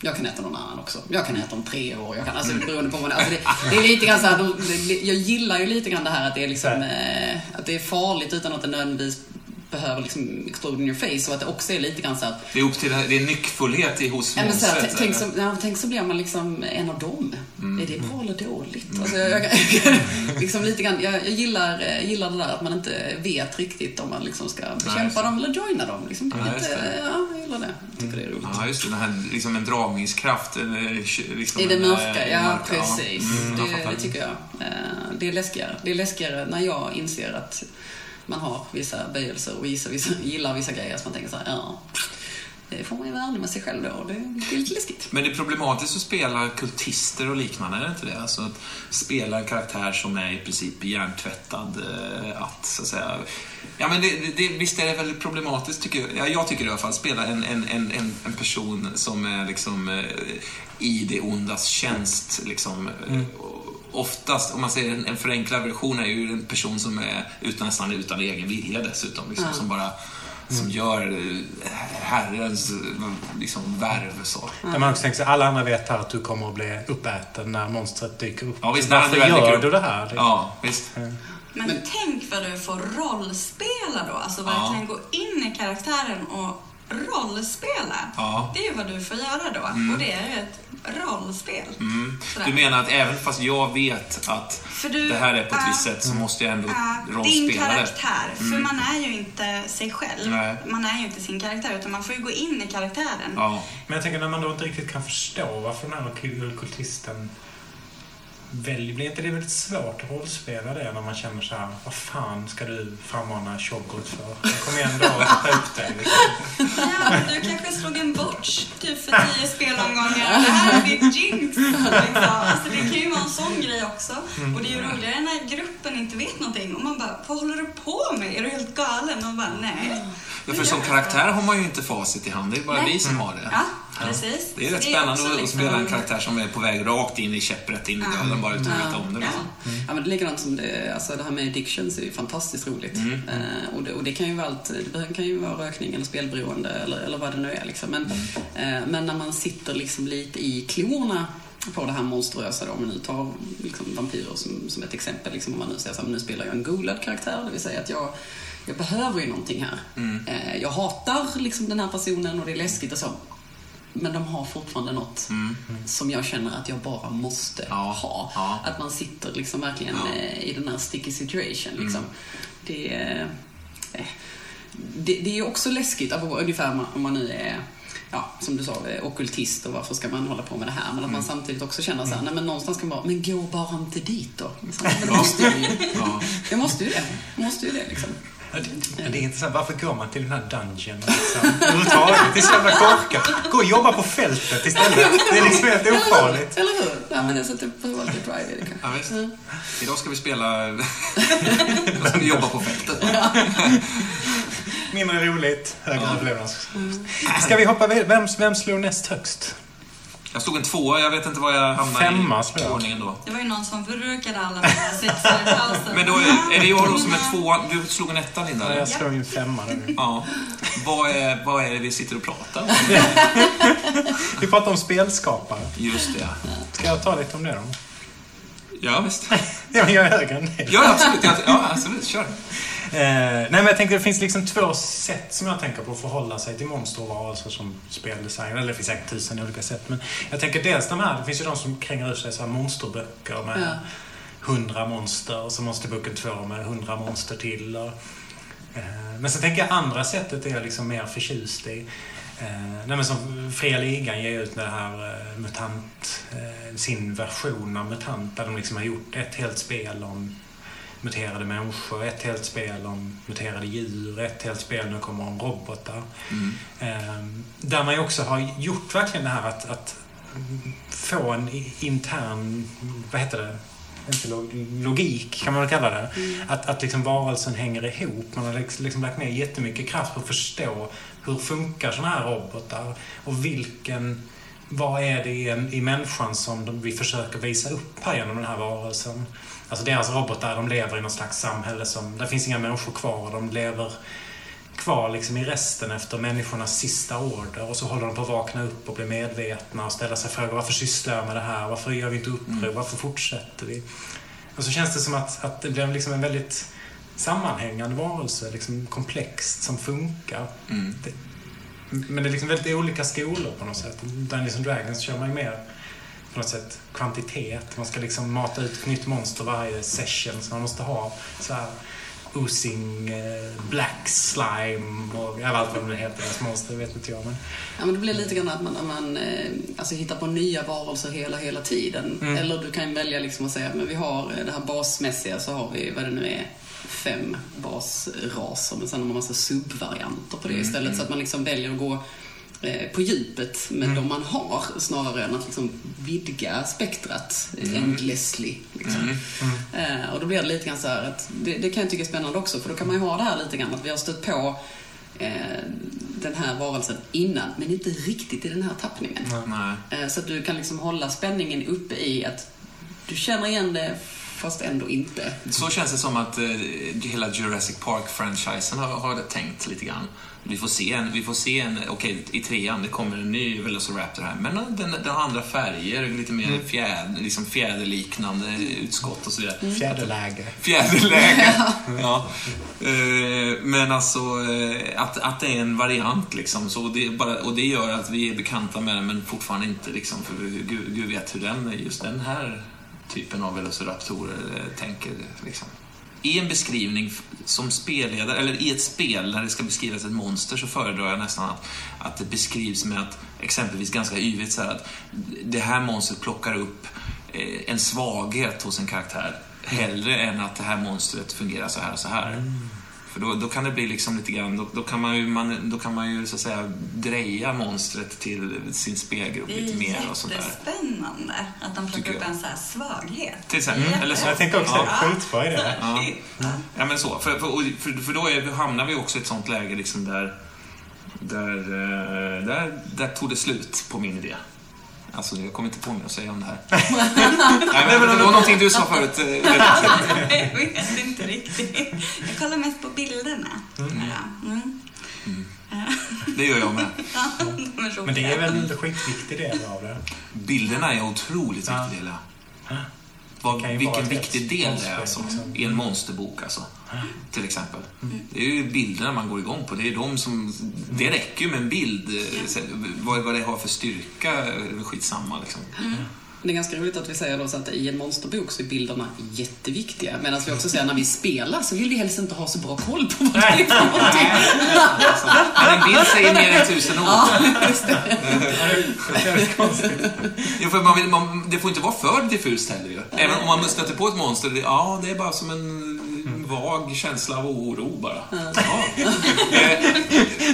jag kan äta någon annan också. Jag kan äta om tre år. Jag kan, alltså, beroende på vad det, alltså det, det är lite grann så här, de, det, jag gillar ju lite grann det här att det är liksom, eh, att det är farligt utan att det nödvändigtvis behöver liksom explode in your face och att det också är lite grann så här, Det är upp till det är nyckfullhet i hos Ja, monstret. t- tänk, så, ja, tänk så blir man liksom en av dem. Mm. Är det bra eller dåligt? Alltså, jag, jag, liksom lite grann, jag, jag gillar, eh, gillar det där att man inte vet riktigt om man liksom ska bekämpa det. dem eller joina dem. Liksom, det är Ja, lite, ja, jag gillar det. Jag tycker det är roligt. Ja, just det. Den här, liksom en dragningskraft. Eller, liksom I det en, mörka, eh, ja mörka, precis. Mm, jag det, det tycker jag. Eh, Det är läskigare. Det är läskigare när jag inser att man har vissa böjelser och vissa, vissa, gillar vissa grejer som man tänker så här, ja, det får man ju vara ärlig med sig själv då. Det, det är lite läskigt. Men det är problematiskt att spela kultister och liknande, är det inte det? Alltså att spela en karaktär som är i princip hjärntvättad. eh, Att, så att säga... Ja, men det, det, visst är det väldigt problematiskt, tycker jag. Ja, jag tycker i alla fall. Spela en, en, en, en, en person som är liksom eh, i det ondas tjänst, liksom. eh, och Oftast, om man säger en, en förenklad version, är ju en person som är utan, nästan utan egen vilja dessutom. Liksom, Ja. Som bara som gör eh, Herrens liksom, värv. Så. Där man också tänker sig, alla andra vet här att du kommer att bli uppäten när monstret dyker upp. Ja, visst, Varför dyker gör upp. du det här? Ja, visst. Men, Men- tänk vad du får rollspela då. Alltså verkligen gå in i karaktären och rollspela. Ja. Mm. Det är vad du får göra då. Och det är ju ett rollspel. Sådär. Du menar att även fast jag vet att du- det här är på ett ja. visst sätt så måste jag ändå din rollspela det? karaktär. För man är ju inte sig själv. Nej. Man är ju inte sin karaktär, utan man får ju gå in i karaktären. Ja. Men jag tänker när man då inte riktigt kan förstå varför den här kultisten väljer... Blir inte det väldigt svårt att rollspela det när man känner så här, vad fan ska du frammana Shoggoth för? Jag kommer ändå att ta upp dig. Liksom. Ja, men du kanske slog en butch typ för tio spelomgångar. Det här är ditt jinx. Liksom. Alltså, det kan ju vara en sån grej också. Och det är ju roligare när gruppen inte vet någonting och man bara, vad håller du på med? Är du helt galen? Och bara, nej. Ja, för som karaktär har man ju inte facit i hand, det är bara Nej. vi som har det. Ja, Precis. Det är rätt Så spännande också att liksom- spela en karaktär som är på väg rakt in i käpprätt in i döden bara utan att veta om det. Ja. Liksom. Ja, men det är likadant som det, alltså det här med addictions är ju fantastiskt roligt. Mm. Eh, och, det, och det kan ju vara allt, det kan ju vara rökning eller spelberoende eller, eller vad det nu är. Liksom. Men, eh, men när man sitter liksom lite i klorna på det här monstruösa då, om vi nu tar liksom, vampyrer som, som ett exempel. Liksom, om man nu säger så här, men nu spelar jag en golad karaktär, det vill säga att jag, jag behöver ju någonting här. Mm. Eh, jag hatar liksom den här personen och det är läskigt och så. Men de har fortfarande något Mm. som jag känner att jag bara måste Ja, ha. ja. Att man sitter liksom verkligen Ja. eh, i den här sticky situation. Liksom. Mm. Det, är- eh, det, det är också läskigt, ungefär om man- nu är Ja, som du sa, eh, ockultist och varför ska man hålla på med det här? Men att Mm. man samtidigt också känner så här, nej men någonstans kan man bara, men gå bara inte dit då. Så, men det måste ju. Ja. Jag måste ju det. Jag måste ju det liksom. Ja, det, men det är intressant. Varför går man till den här dungeon? Liksom? Överhuvudtaget. Det är så jävla korkat. Gå och jobba på fältet istället. Det är liksom helt ofarligt. Eller hur? Ja, men det är så typ på lite drive i det kanske. Ja, visst. Mm. Idag ska vi spela... Idag ska vi jobba på fältet. Mindre roligt, högre Ja. överlevnans. Ska vi hoppa vidare? Vem, vem slog näst högst? Jag slog en tvåa, jag vet inte vad jag hamnade Femma i jag. ordningen då. Det var ju någon som förbrukade alla mina sexor i pausen. Men då är, är det jag då som är tvåa? Du slog en etta Linda? Ja, jag slog en femma nu. Ja. Vad är, vad är det vi sitter och pratar om? Vi pratar om spelskapare. Just det. Ska jag ta lite om det då? Ja, visst. Ja, men jag är högre än dig. Ja, absolut. Ja, absolut. Kör. Eh, nej, men jag tänker det finns liksom två sätt som jag tänker på att förhålla sig till monster och varelser som speldesign. Eller det finns säkert tusen olika sätt. Men jag tänker dels de här, det finns ju de som kränger ut sig så här monsterböcker med Ja. hundra monster och så Monsterboken två med hundra monster till. Och, eh, men sen tänker jag andra sättet är jag liksom mer förtjust i. Eh, nej, men som Fria Ligan ger ut det här eh, MUTANT, eh, sin version av MUTANT där de liksom har gjort ett helt spel om muterade människor, ett helt spel om muterade djur, ett helt spel nu kommer om robotar. Mm. Eh, där man ju också har gjort verkligen det här att, att få en intern, vad heter det? Inte log- logik kan man väl kalla det. Att, att liksom varelsen hänger ihop. Man har liksom, lagt ner jättemycket kraft på att förstå hur funkar sådana här robotar och vilken vad är det i, en, i människan som vi försöker visa upp här genom den här varelsen? Alltså deras robotar, de lever i något slags samhälle som... Där finns inga människor kvar. De lever kvar liksom i resten efter människornas sista order och så håller de på att vakna upp och bli medvetna och ställa sig frågor. Varför sysslar jag med det här? Varför gör vi inte uppror? Varför fortsätter vi? Och så känns det som att, att det blir liksom en väldigt sammanhängande varelse, liksom komplext, som funkar. Mm. Det, men det är liksom väldigt olika skolor på något sätt. Dungeons and Dragons kör man ju mer på något sätt kvantitet. Man ska liksom mata ut ett nytt monster varje session. Så man måste ha så här oozing eh, black slime och ja, allt vad det heter, deras monster, vet inte jag. Men, Ja, men det blir lite grann att man, att man eh, alltså, hittar på nya varelser hela, hela tiden. Mm. Eller du kan välja liksom att säga att vi har eh, det här basmässiga så har vi, vad det nu är, fem basraser. Men sen har man massa subvarianter på det Mm, istället. Så att man liksom väljer att gå på djupet med Mm. de man har snarare än att liksom vidga spektrat Mm. endlessly. Liksom. Mm. mm, Eh, och då blir det lite grann så här att, det, det kan jag tycka är spännande också, för då kan man ju ha det här lite grann att vi har stött på eh, den här varelsen innan, men inte riktigt i den här tappningen. Eh, så att du kan liksom hålla spänningen uppe i att du känner igen det, fast ändå inte. Så känns det som att eh, hela Jurassic Park-franchisen har, har tänkt lite grann. Vi får se en, vi får se en okej i trean det kommer en ny Velociraptor här, men den, den har andra färger, lite mer fjäder, liksom fjäderliknande utskott och så vidare. fjäderläge. Fjäderläge. ja. Eh, Men alltså eh, att, att det är en variant liksom. Så det är bara, och det gör att vi är bekanta med den men fortfarande inte liksom, för Gud, Gud vet hur den, just den här typen av velociraptorer eh, tänker. Liksom. I en beskrivning som spelledare, eller i ett spel när det ska beskrivas ett monster så föredrar jag nästan att, att det beskrivs med att exempelvis ganska yvigt så här att det här monstret plockar upp eh, en svaghet hos en karaktär hellre än att det här monstret fungerar så här och så här. Mm. För då, då kan det bli liksom lite grann, då, då, kan man ju, man, då kan man ju så att säga dreja monstret till sin spelgrupp lite mer och sådär. jättespännande att de plockar upp en så här svaghet. Till exempel. Mm. Eller så. Jag tänker också Ja. att det är skitbra idé. Ja. Men så. För, för, för, för då är, hamnar vi också i ett sånt läge liksom där Där, eh, där, där tog det slut på min idé. Alltså, jag kommer inte på mig att säga om det här. Nej, men det var någonting du sa förut. eh, Jag vet inte riktigt. Jag kollar mest på bilderna. Ja. Mm. Det gör jag med. Ja, de är Men det är väl en skitviktig del av det. Bilderna är en otroligt viktig del. ja. Vad, vilken viktig del det är alltså, liksom. i en monsterbok. Alltså, till exempel. Det är ju bilderna man går igång på. Det, är de som, det räcker ju med en bild. Vad, vad det har för styrka är skitsamma. Liksom. Det är ganska roligt att vi säger då så att i en monsterbok så är bilderna jätteviktiga. Medan vi också säger att när vi spelar så vill vi helst inte ha så bra koll på vad det är för någonting. Men en bild säger mer än tusen ord. Det. Ja, för man vill, man, det får inte vara för diffust heller ju. Även om man stöter på ett monster, det, ja, det är bara som en vag känsla av oro bara. Ja. Eh,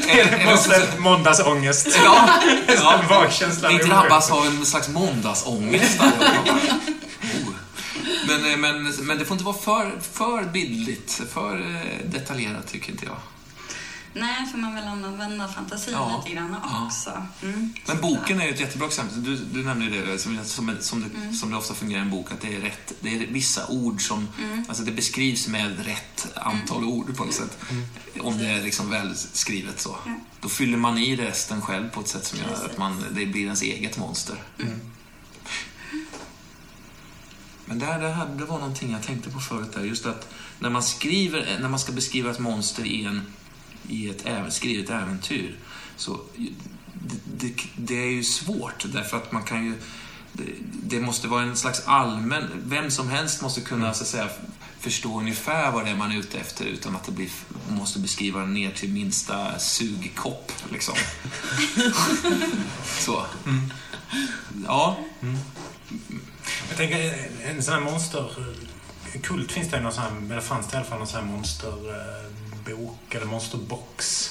eh, så- Måste måndagsångest. Ja, En ja. vag känsla av Vi oro. drabbas av en slags måndagsångest. Men, eh, men, men det får inte vara för, för bildligt, för eh, detaljerat tycker inte jag. Nej, för man vill använda fantasin Ja. lite grann Ja. också. Mm. Men boken är ju ett jättebra exempel. Du, du nämnde ju det, som, som, som, det, som det ofta fungerar i en bok, att det är, rätt, det är vissa ord som... Alltså det beskrivs med rätt antal ord på något sätt. Om det är liksom väl skrivet så. Ja. Då fyller man i resten själv på ett sätt som gör Precis. att man, det blir ens eget monster. Men där, det, här, det var någonting jag tänkte på förut där. Just att när man skriver, när man ska beskriva ett monster i, en, i ett skrivet äventyr så det, det, det är ju svårt därför att man kan ju det, det måste vara en slags allmän... Vem som helst måste kunna så att säga, förstå ungefär vad det är man är ute efter utan att det blir, man måste beskriva ner till minsta sugkopp. Liksom. så. Ja. Jag tänker, en sån här monsterkult finns det någon sån här, eller fanns det i alla fall någon sån här monster... Eh, monsterbok eller monsterbox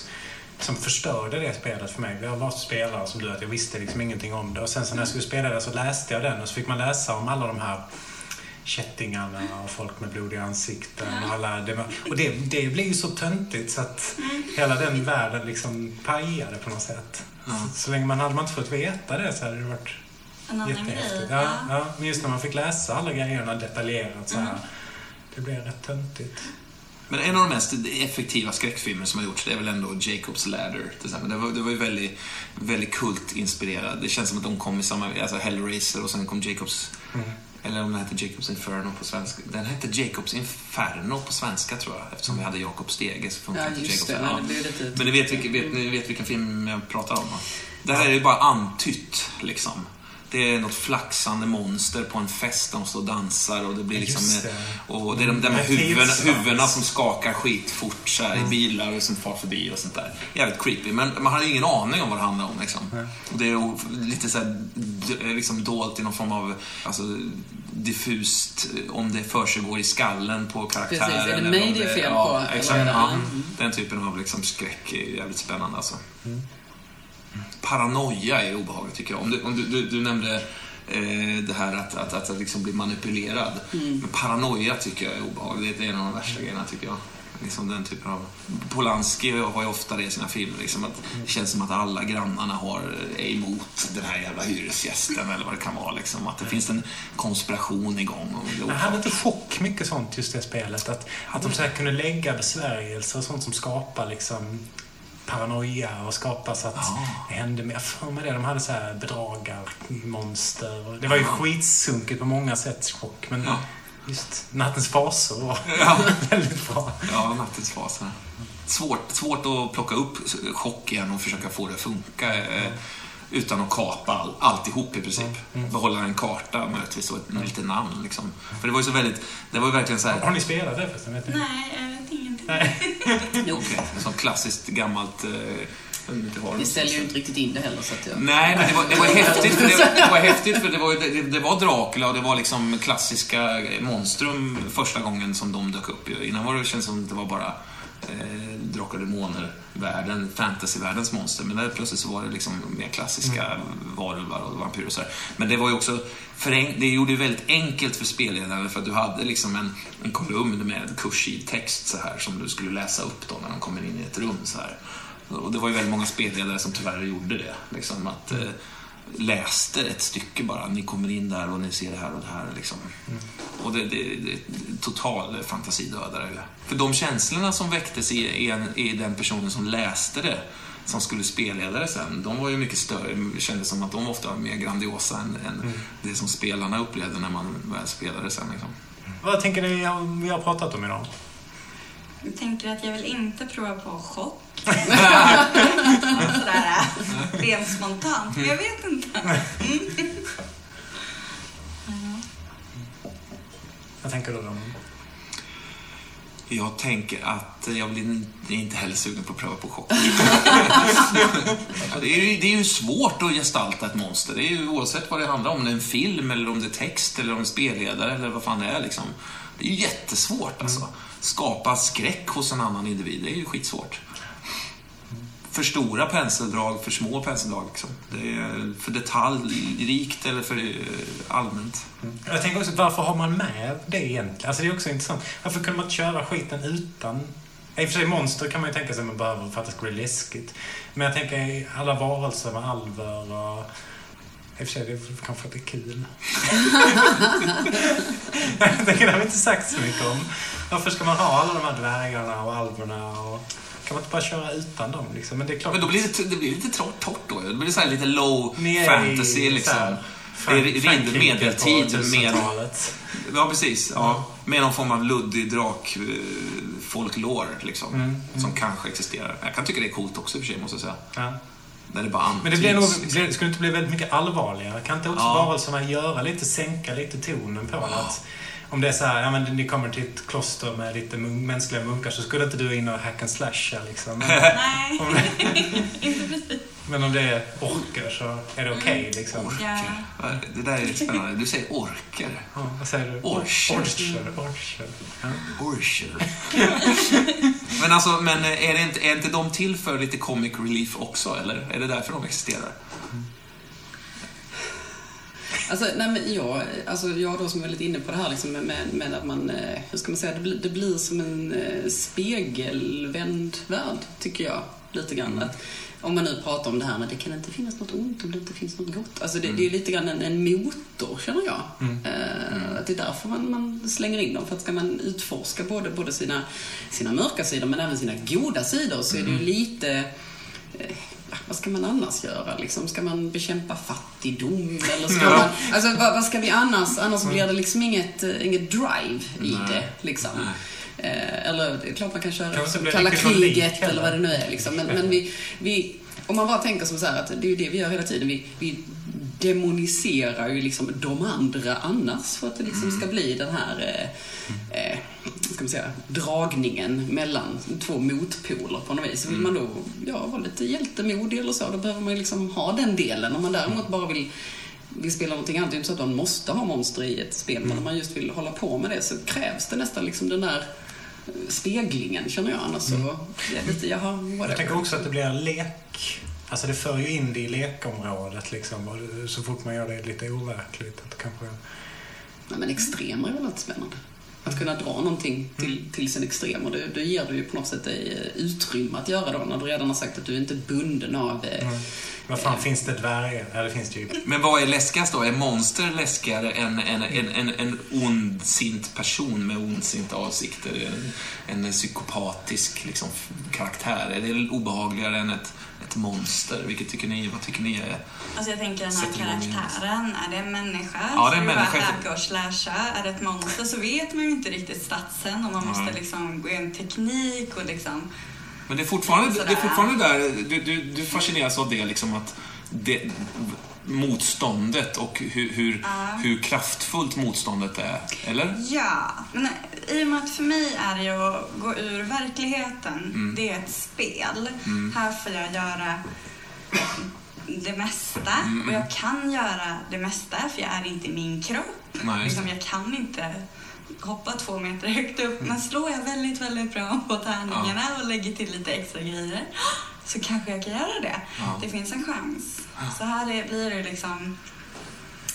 som förstörde det spelet för mig. Jag var spelare som du, att jag visste liksom ingenting om det. Och sen så när jag skulle spela det så läste jag den och så fick man läsa om alla de här kättingarna och folk med blodiga ansikten och alla... Och det, det blir ju så töntigt så att hela den världen liksom pajade på något sätt. Så, så länge man hade man inte fått veta det så hade det varit En Jättehäftigt. Ja, ja. Men just när man fick läsa alla grejerna detaljerat så här. Det blev rätt töntigt. Men en av de mest effektiva skräckfilmer som har gjorts, det är väl ändå Jacob's Ladder. Till exempel. Det, var, det var ju väldigt, väldigt kultinspirerad. Det känns som att de kom i samma... Alltså Hellraiser och sen kom Jacob's... Eller om den hette Jacob's Inferno på svenska. Den hette Jacob's Inferno på svenska tror jag. Eftersom vi hade Jakob Stege så funkar Ja, Jacob's det. Nej, det. Men ni vet, vilken- vet, ni vet vilken film jag pratar om? va? Det här är ju bara antytt, liksom. Det är något flaxande monster på en fest, de står och dansar och det blir liksom... Det. Och det är de där med Med huvudena, som skakar skitfort så här, i bilar och som far förbi och sånt där. Jävligt creepy, men man har ingen aning om vad det handlar om. Liksom. Och det är lite så här, d- liksom dolt i någon form av alltså, diffust, eh, om det försiggår i skallen på karaktären. Precis, är det eller mig det är fel ja, på, eller Exakt, ja. Mm. Den typen av liksom, skräck är jävligt spännande alltså. Paranoia är obehagligt tycker jag. Om du, om du, du, du nämnde eh, det här att, att, att, att liksom bli manipulerad. Men paranoia tycker jag är obehagligt. Det är en av de värsta grejerna tycker jag. Liksom den typen av... Polanski har ju ofta det i sina filmer. Liksom att det känns som att alla grannarna har, är emot den här jävla hyresgästen eller vad det kan vara. Liksom. Att det finns en konspiration igång. Och det är Men hade inte chock mycket sånt just det spelet? Att, att de så här kunde lägga besvärjelser och sånt som skapar liksom paranoia och skapar så att Ja. det hände mer. För mig det. De hade så här bedragarmonster. Det var ju skitsunkigt på många sätt, chock. Men Ja. just Nattens fasor var Ja. väldigt bra. Ja, nattens faser. Svårt, svårt att plocka upp chock igen och försöka få det att funka eh, utan att kapa all, alltihop i princip. Behålla en karta möjligtvis och ett lite namn. Liksom. För det var ju så väldigt, det var ju verkligen så Har här, ni spelat det förresten? Vet ni? Nej, jag vet ingenting. Okej, som klassiskt gammalt... Eh, Vi ställer ju inte riktigt in det heller så att jag... Nej, men det var, det var häftigt för det, det, var, häftigt för det, var, det, det var Dracula och det var liksom klassiska monstrum första gången som de dök upp. Innan var det känns som att det var bara eh, Drakar och Demoner, världen, fantasyvärldens monster. Men där plötsligt så var det liksom mer klassiska varulvar och vampyrer och så här. Men det var ju också, förenk- det gjorde det väldigt enkelt för spelledaren för att du hade liksom en, en kolumn med kursiv text så här som du skulle läsa upp då när de kommer in i ett rum så här. Och det var ju väldigt många spelledare som tyvärr gjorde det. Liksom att, eh, läste ett stycke bara. Ni kommer in där och ni ser det här och det här. Liksom. Och det, det, det total fantasidödare. För de känslorna som väcktes i, i, en, i den personen som läste det, som skulle spelleda det sen, de var ju mycket större. Det kändes som att de ofta var mer grandiosa än, än det som spelarna upplevde när man väl spelade sen. Liksom. Vad tänker ni om vi har pratat om idag? Jag tänker att jag vill inte prova på chock. Sådär, rent spontant. Men jag vet inte. Vad tänker du om? Jag tänker att jag blir inte- inte heller sugen på att pröva på chock. Det, är ju, det är ju svårt att gestalta ett monster. Det är ju oavsett vad det handlar om. Om det är en film, eller om det är text, eller om det är spelledare, eller vad fan det är. Liksom. Det är ju jättesvårt alltså. Skapa skräck hos en annan individ, det är ju skitsvårt. För stora penseldrag, för små penseldrag. Liksom. Det är för detaljrikt eller för eh, allmänt. Jag tänker också, varför har man med det egentligen? Alltså det är också intressant. Varför kunde man inte köra skiten utan? I och för sig monster kan man ju tänka sig att man behöver för att det ska bli läskigt. Men jag tänker alla varelser med alver och... I och för sig, det är kanske att det är kul. det har vi inte sagt så mycket om. Varför ska man ha alla de här dvärgarna och alverna och... Kan man inte bara köra utan dem liksom? Men det är klart... Men då blir det, det blir lite torrt, då. Det blir så här lite low i fantasy så liksom. Det är Frankrike medeltid med, 1000-talet. ja precis, ja, med någon form av luddig drak eh, folklore liksom. Mm, Som kanske existerar. Jag kan tycka det är coolt också i och för sig måste jag säga. Ja. När det bara antyds. Men det blir nog, liksom. skulle inte bli väldigt mycket allvarligare? Kan inte också Ja. varelserna göra lite, sänka lite tonen på det? Att Om det är så här, ja men ni kommer till ett kloster med lite mun- mänskliga munkar så skulle inte du in och hack and slasha liksom. Men Nej, om det, inte precis. men om det är orker så är det okej liksom. Ja. Ja, Det där är spännande. Du säger orker. Ja, vad säger du? Orcher. Orcher. Orcher. Ja. Orcher. men alltså, men är, det inte, är inte de till för lite comic relief också, eller? Är det därför de existerar? Alltså, nej, men jag, alltså, jag då som är lite inne på det här liksom, med, med att man, eh, hur ska man säga, det blir, det blir som en eh, spegelvänd värld, tycker jag. Lite grann. Att, om man nu pratar om det här med det kan inte finnas något ont om det inte finns något gott. Alltså det, det är lite grann en, en motor, känner jag. Eh, att det är därför man, man slänger in dem. För att ska man utforska både, både sina, sina mörka sidor men även sina goda sidor så är det ju lite eh, vad ska man annars göra? Liksom, ska man bekämpa fattigdom? Eller ska man, alltså, vad, vad ska vi annars? Annars blir det liksom inget, eh, inget drive i Nej. det. Liksom. Eh, eller det är klart man kan köra Kan kalla kriget heller. eller vad det nu är. Liksom. Men, men vi, vi, om man bara tänker som så här att det är ju det vi gör hela tiden. Vi, vi demoniserar ju liksom de andra annars för att det liksom ska bli den här eh, eh, ska man säga, dragningen mellan två motpoler på något vis. Vill man då ja, vara lite hjältemodig eller så, då behöver man liksom ha den delen. Om man däremot bara vill vill spela någonting annat, det är inte så att man måste ha monster i ett spel, men om man just vill hålla på med det så krävs det nästan liksom den där eh, speglingen, känner jag. Annars så är det lite, jaha, Jag tänker också att det blir lek. Alltså det för ju in det i lekområdet liksom. Och så fort man gör det lite overkligt. Att kanske... Nej, men extremer är väl alltid spännande. Att kunna dra någonting till, till sin extrem. Och det, det ger du ju på något sätt dig eh, utrymme att göra då, när du redan har sagt att du inte är bunden av... eh, Vad fan, finns det dvärgar? Ja, det finns det ju. Men vad är läskigast då? Är monster läskigare än en, en, en, en ondsint person med ondsinta avsikter? En, en psykopatisk liksom, karaktär? Är det obehagligare än ett, ett monster? Vilket tycker ni? Vad tycker ni är... Alltså jag tänker den här karaktären, är det en människa? Ja, det är en människa. slasha? Är det ett monster så vet man ju inte riktigt statsen och man måste Nej. liksom gå in teknik och liksom... Men det är fortfarande, det är fortfarande där, du, du, du fascineras av det liksom att det, motståndet och hur, hur, Ja. hur kraftfullt motståndet är. Eller? Ja, men i och med att för mig är det ju att gå ur verkligheten. Mm. Det är ett spel. Här får jag göra det mesta Mm. och jag kan göra det mesta för jag är inte i min kropp. Nej. Liksom, jag kan inte hoppa två meter högt upp men slår jag väldigt, väldigt bra på tärningarna och lägger till lite extra grejer så kanske jag kan göra det. Ja. Det finns en chans. Så här är, blir det liksom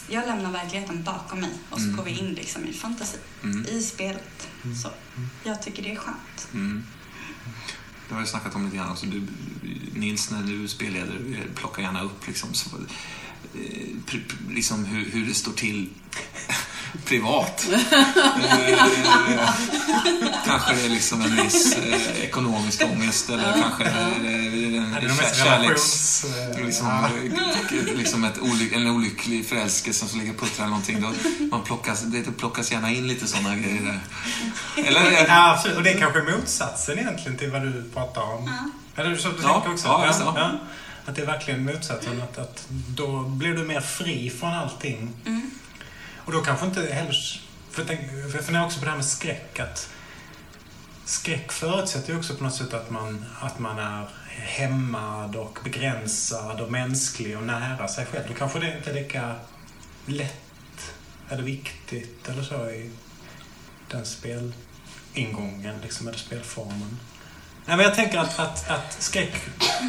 jag lämnar verkligheten bakom mig och så går vi in liksom i fantasi, Mm. i spelet. Så jag tycker det är skönt. Mm. Det har jag snackat om lite grann också. Du, Nils, när du spelleder, plockar gärna upp liksom, så, eh, liksom hur, hur det står till privat. Eh, kanske det är liksom en viss eh, ekonomisk ångest eller kanske Ja, kär- kärleks... relations... eh, Liksom, ja. liksom ett olyck, en olycklig förälskelse som ligger och puttrar eller någonting. Då man plockas, det plockas gärna in lite sådana grejer där. Eller? Ja, absolut. Och det är kanske motsatsen egentligen till vad du pratar om. Eller så du Ja, tänker också? ja, just det. Att det är verkligen motsatsen. Att, att då blir du mer fri från allting. Och då kanske inte heller... För jag, funderar också på det här med skräck. Att skräck förutsätter ju också på något sätt att man, att man är hämmad och begränsad och mänsklig och nära sig själv. Då kanske det inte är lika lätt eller viktigt eller så i den spelingången, liksom, eller spelformen. Nej, men jag tänker att, att, att skräck,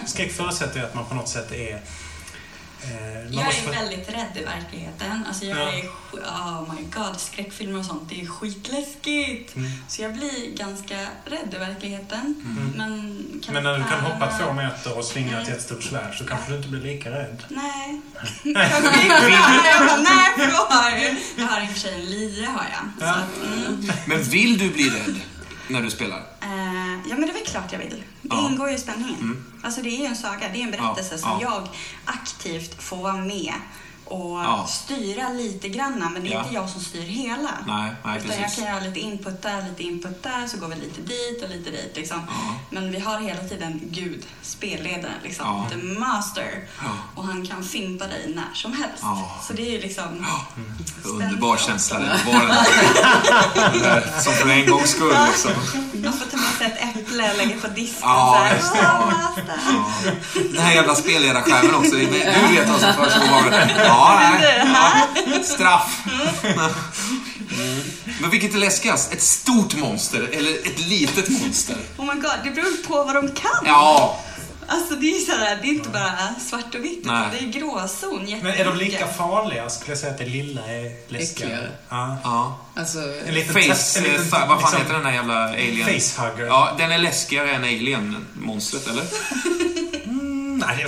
skräck förutsätter ju att man på något sätt är... Eh, Jag måste- är väldigt rädd i verkligheten. Alltså jag Ja. är, oh my god, skräckfilmer och sånt, det är skitläskigt. Mm. Så jag blir ganska rädd i verkligen. Men, Men när du kan hoppa två meter och svinga ett Mm. jättestort svärd så kanske du inte blir lika rädd. Nej. Inte. Jag bara, nej, jag, har i och för sig en lia har jag. Ja. Så att, mm. Men vill du bli rädd när du spelar? Eh, ja, men det är väl klart jag vill. Det Ja. ingår ju i spänningen. Mm. Alltså det är ju en saga, det är en berättelse Ja, som ja. jag aktivt får vara med och Ja. styra lite grann, men det är Ja. inte jag som styr hela. Nej, nej Utan jag kan göra lite input där, lite input där, så går vi lite dit och lite dit. Liksom. Ja. Men vi har hela tiden Gud, spelledaren, liksom, the master. Och han kan fimpa dig när som helst. Så det är ju liksom... Underbar känsla den där, som för en gångs skull liksom. Man får ta med sig ett äpple och lägga på disken. Ja, så här. Ja. Den här jävla spelledarskärmen också. Du vet vad som förs så obehagligt. Ja. Ja. Straff. Mm. Men vilket är läskigast? Ett stort monster eller ett litet monster? Oh my god, det beror på vad de kan. Ja, Alltså det är så här, det är inte bara svart och vitt, utan Nej. det är gråzon Men är de lika farliga? Skulle jag säga att det lilla är läskigare? Ja. ja. Alltså, En liten Face, en liten, eh, fa- vad fan liksom, heter den där jävla alien? Facehugger. Ja, den är läskigare än alien-monstret, eller? Mm, nej,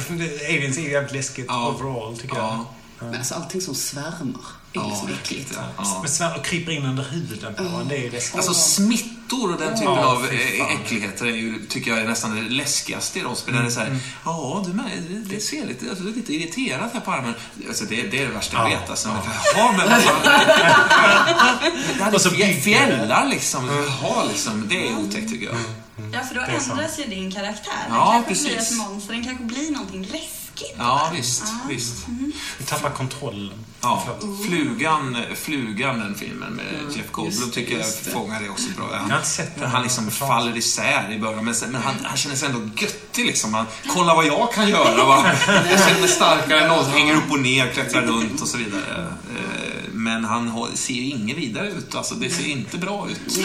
aliens är ju jävligt läskigt Ja. overall, tycker jag. Ja. men alltså allting som svärmar är Ja, liksom äckligt. ja. Ja. Men svär och kryper in under huden på en, det är läskigt. Alltså smittor och den typen Ja, av eh, äckligheter är ju, tycker jag är nästan det läskigaste i rollspel. Det är så här, ja du med, det- det ser lite, alltså, du är lite irriterat här på armen. Alltså, det, det är det värsta jag Ja. vet. Alltså. Jaha, men vad. Det Och så det. fjällar liksom. Jaha, liksom. Det är otäckt tycker jag. Ja, för då Det ändras ju din karaktär. Den Ja, kanske blir precis. ett monster, den kanske blir någonting läskigt. Ja, visst. visst. Du tappar kontrollen. Ja. Flugan, Flugan, den filmen med Jeff Goldblum, just- tycker jag just det. fångar det också bra. Jag har inte sett den. Han liksom faller isär i början, men, sen, men han, han känner sig ändå göttig liksom. Han, Kolla vad jag kan göra! Va? Jag känner mig starkare än någonsin, hänger upp och ner, klättrar runt och så vidare. Men han ser ju inget vidare ut, alltså det ser inte bra ut.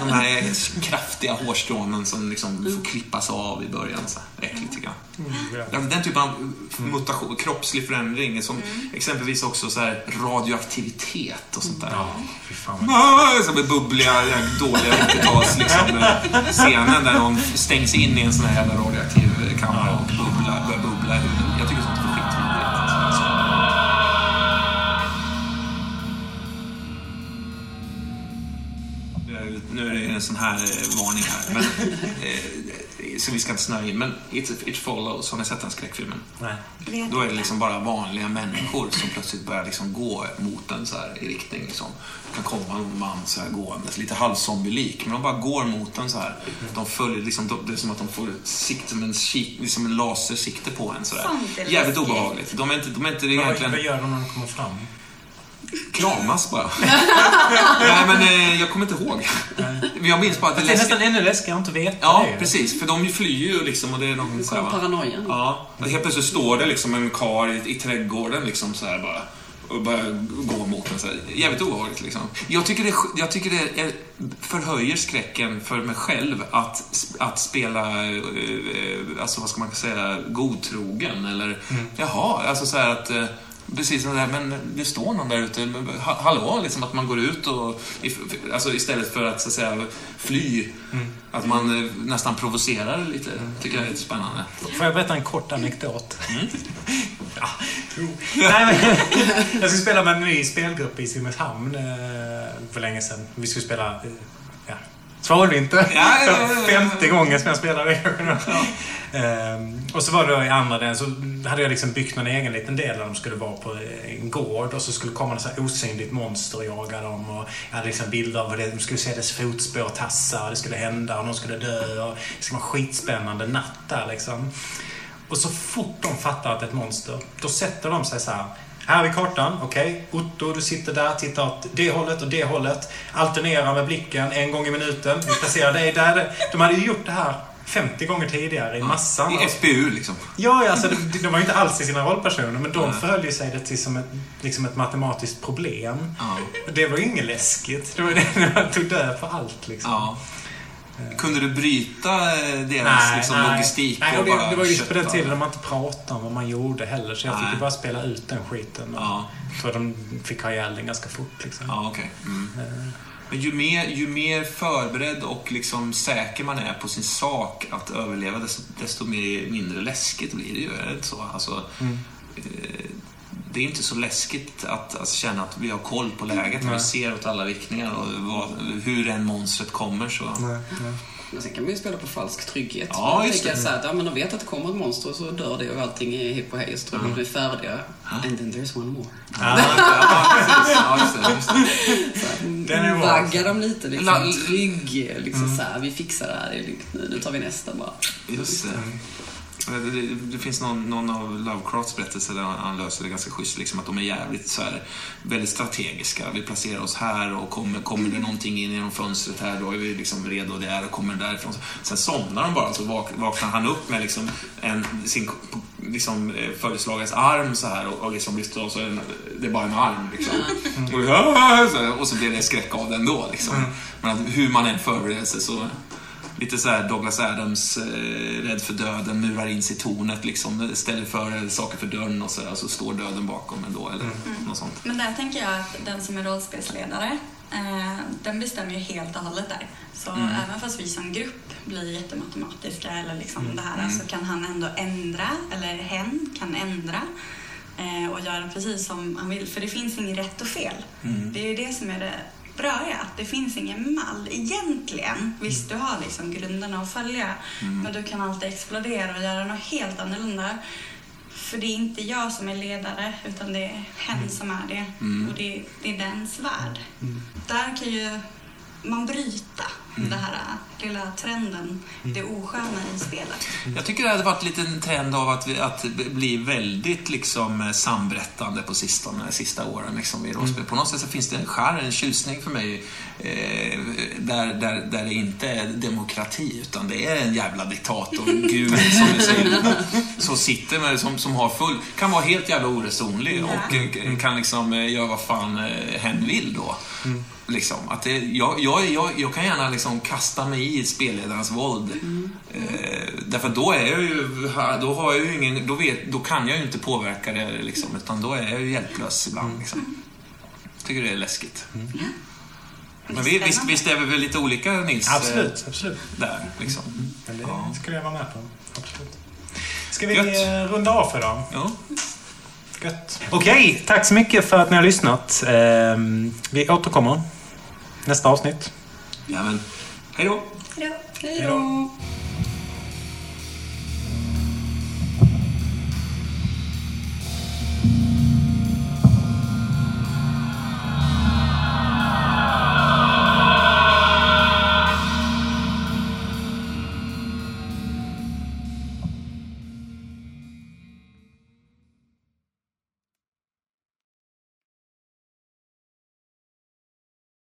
De här kraftiga hårstrånen som liksom får klippas av i början. Så här. Äckligt tycker jag. Mm, ja. Ja, Den typen av mutation, kroppslig förändring som exempelvis också så här radioaktivitet och sånt där. Ja, fy fan vad Som är bubbliga, dåliga 90-tals liksom, eh, scenen där någon stängs in i en sån här jävla radioaktiv kammare och Nu är det en sån här eh, varning här, men, eh, så vi ska inte snöa in. Men It, It Follows, har ni sett den skräckfilmen? Nej. Då är det liksom bara vanliga människor som plötsligt börjar liksom gå mot en så här i riktning. Liksom. Det kan komma någon man så här gåendes, lite halvzombielik, men de bara går mot en så här. De följer liksom, de- det är som att de får ett sikte, som en, liksom en lasersikte på en. Så där. Jävligt obehagligt. De är inte, de är inte egentligen... vad gör de när de kommer fram? Kramas bara. Nej, men eh, jag kommer inte ihåg. Jag minns bara att det Det är är nästan läskigt. ännu läskigare att inte veta Ja, det. precis. För de flyr ju liksom och det är någon Nu så här, kom va? paranoian. Ja, och helt plötsligt står det liksom en kar i, i trädgården liksom så här bara och börjar gå mot en så här. Jävligt obehagligt liksom. Jag tycker, det, jag tycker det är, förhöjer skräcken för mig själv att, att spela, eh, eh, alltså vad ska man säga, godtrogen eller jaha, alltså så här att eh, Precis som det där, men det står någon där ute. Hallå, liksom att man går ut och... Alltså istället för att så att säga fly Att man eh, nästan provocerar lite, tycker jag är lite spännande. Får jag berätta en kort anekdot? Mm. ja. Nej, men, jag skulle spela med en ny spelgrupp i Simrishamn eh, för länge sedan. Vi skulle spela eh, ja, Svalvinter. Ja, ja, ja, ja. Femte gången som jag spelar det. Ehm, och så var det då i andra delen så hade jag liksom byggt någon egen liten del där de skulle vara på en gård och så skulle komma något så här osynligt monster och jaga dem. Och jag hade liksom bilder av det. De skulle se dess fotspår tassa och det skulle hända och någon skulle dö. Och det skulle vara skitspännande natt där liksom. Och så fort de fattar att det är ett monster, då sätter de sig så här. Här är kartan, okej. Otto, du sitter där, tittar åt det hållet och det hållet. Alternerar med blicken en gång i minuten. Vi placerar dig där. De hade ju gjort det här 50 gånger tidigare i massan. I FPU liksom. Ja, alltså, de, de var ju inte alls i sina rollpersoner, men de Nej. förhöll ju sig det till som ett, liksom ett matematiskt problem. Ja. Det var ju inget läskigt. Det var det när man tog död på allt liksom. ja. Kunde du bryta eh, deras liksom, logistik nej, och och det, bara det var ju just på den tiden man inte pratade om vad man gjorde heller, så jag fick Nej. ju bara spela ut den skiten. Och Ja, Jag tror de fick ha ihjäl den ganska fort liksom. ja okej. Mm. Men ju mer, ju mer förberedd och liksom säker man är på sin sak att överleva, desto, desto mer, mindre läskigt blir det ju. Är det inte så? Alltså, Mm. eh, det är inte så läskigt att alltså, känna att vi har koll på läget. och Vi ser åt alla riktningar och vad, hur än monstret kommer. Så. Nej, nej. Men sen kan man ju spela på falsk trygghet. Ja, just det. så här, att, ja, men de vet att det kommer ett monster och så dör det och allting är hipp och hej. Så tror de att de är färdiga. And then there's one more. Ja, ja, just det, just det. Så här, Den är bra. vagga dem lite La- liksom. Trygg. Liksom så här, vi fixar det här. Det är lugnt nu. Nu tar vi nästa bara. Just det. Det, det, det finns någon, någon av Lovecrafts berättelser där han löser det ganska schysst. Liksom, att de är jävligt så här, väldigt strategiska. Vi placerar oss här och kommer, kommer det någonting in genom fönstret här då är vi liksom redo där och kommer därifrån. Sen somnar de bara så vak, vaknar han upp med liksom en, sin liksom, eh, följeslagares arm så här och, och liksom lyfter av så är det, det är bara en arm. Liksom. Och, och så blir det skräck av den då. Liksom. Men att hur man än förbereder sig så Lite så här Douglas Adams, eh, rädd för döden, murar in sig i tornet, liksom, ställer för saker för dörren och så, där, så står döden bakom ändå, eller något sånt. Men där tänker jag att den som är rollspelsledare, eh, den bestämmer ju helt och hållet där. Så Mm. även fast vi som grupp blir jättematematiska eller liksom det här Mm. så kan han ändå ändra, eller hen kan ändra eh, och göra precis som han vill. För det finns inget rätt och fel. Mm. Det är ju det som är det bröiga, att det finns ingen mall egentligen. Visst, du har liksom grunderna att följa, Mm. men du kan alltid explodera och göra något helt annorlunda. För det är inte jag som är ledare, utan det är hen som är det. Mm. Och det, det är dens värld. Där kan ju man bryta Mm. den här lilla trenden, det osköna i spelet. Jag tycker det hade varit lite en trend av att, vi, att bli väldigt liksom, eh, samberättande på sistone, sista åren liksom, i rollspel. På något sätt så finns det en skär, en tjusning för mig eh, där, där, där det inte är demokrati utan det är en jävla diktator, gud som du säger, som sitter med, som, som har full, kan vara helt jävla oresonlig och eh, kan liksom eh, göra vad fan hen vill då. Liksom, att det, jag, jag, jag, jag kan gärna liksom kasta mig i spelledarens våld. Eh, därför då är jag ju, då har jag ju ingen, då, vet, då kan jag ju inte påverka det liksom, utan då är jag ju hjälplös ibland. Liksom. Tycker det är läskigt. Men vi, visst, visst är vi väl lite olika Nils? eh, Absolut, absolut. Där, liksom. Men det Ja. skulle jag vara med på. Absolut. Ska vi Gött. runda av för idag? Ja. Gött. Okej, tack så mycket för att ni har lyssnat. Ehm, vi återkommer nästa avsnitt. Ja, men hej då! Hej då. Hej då!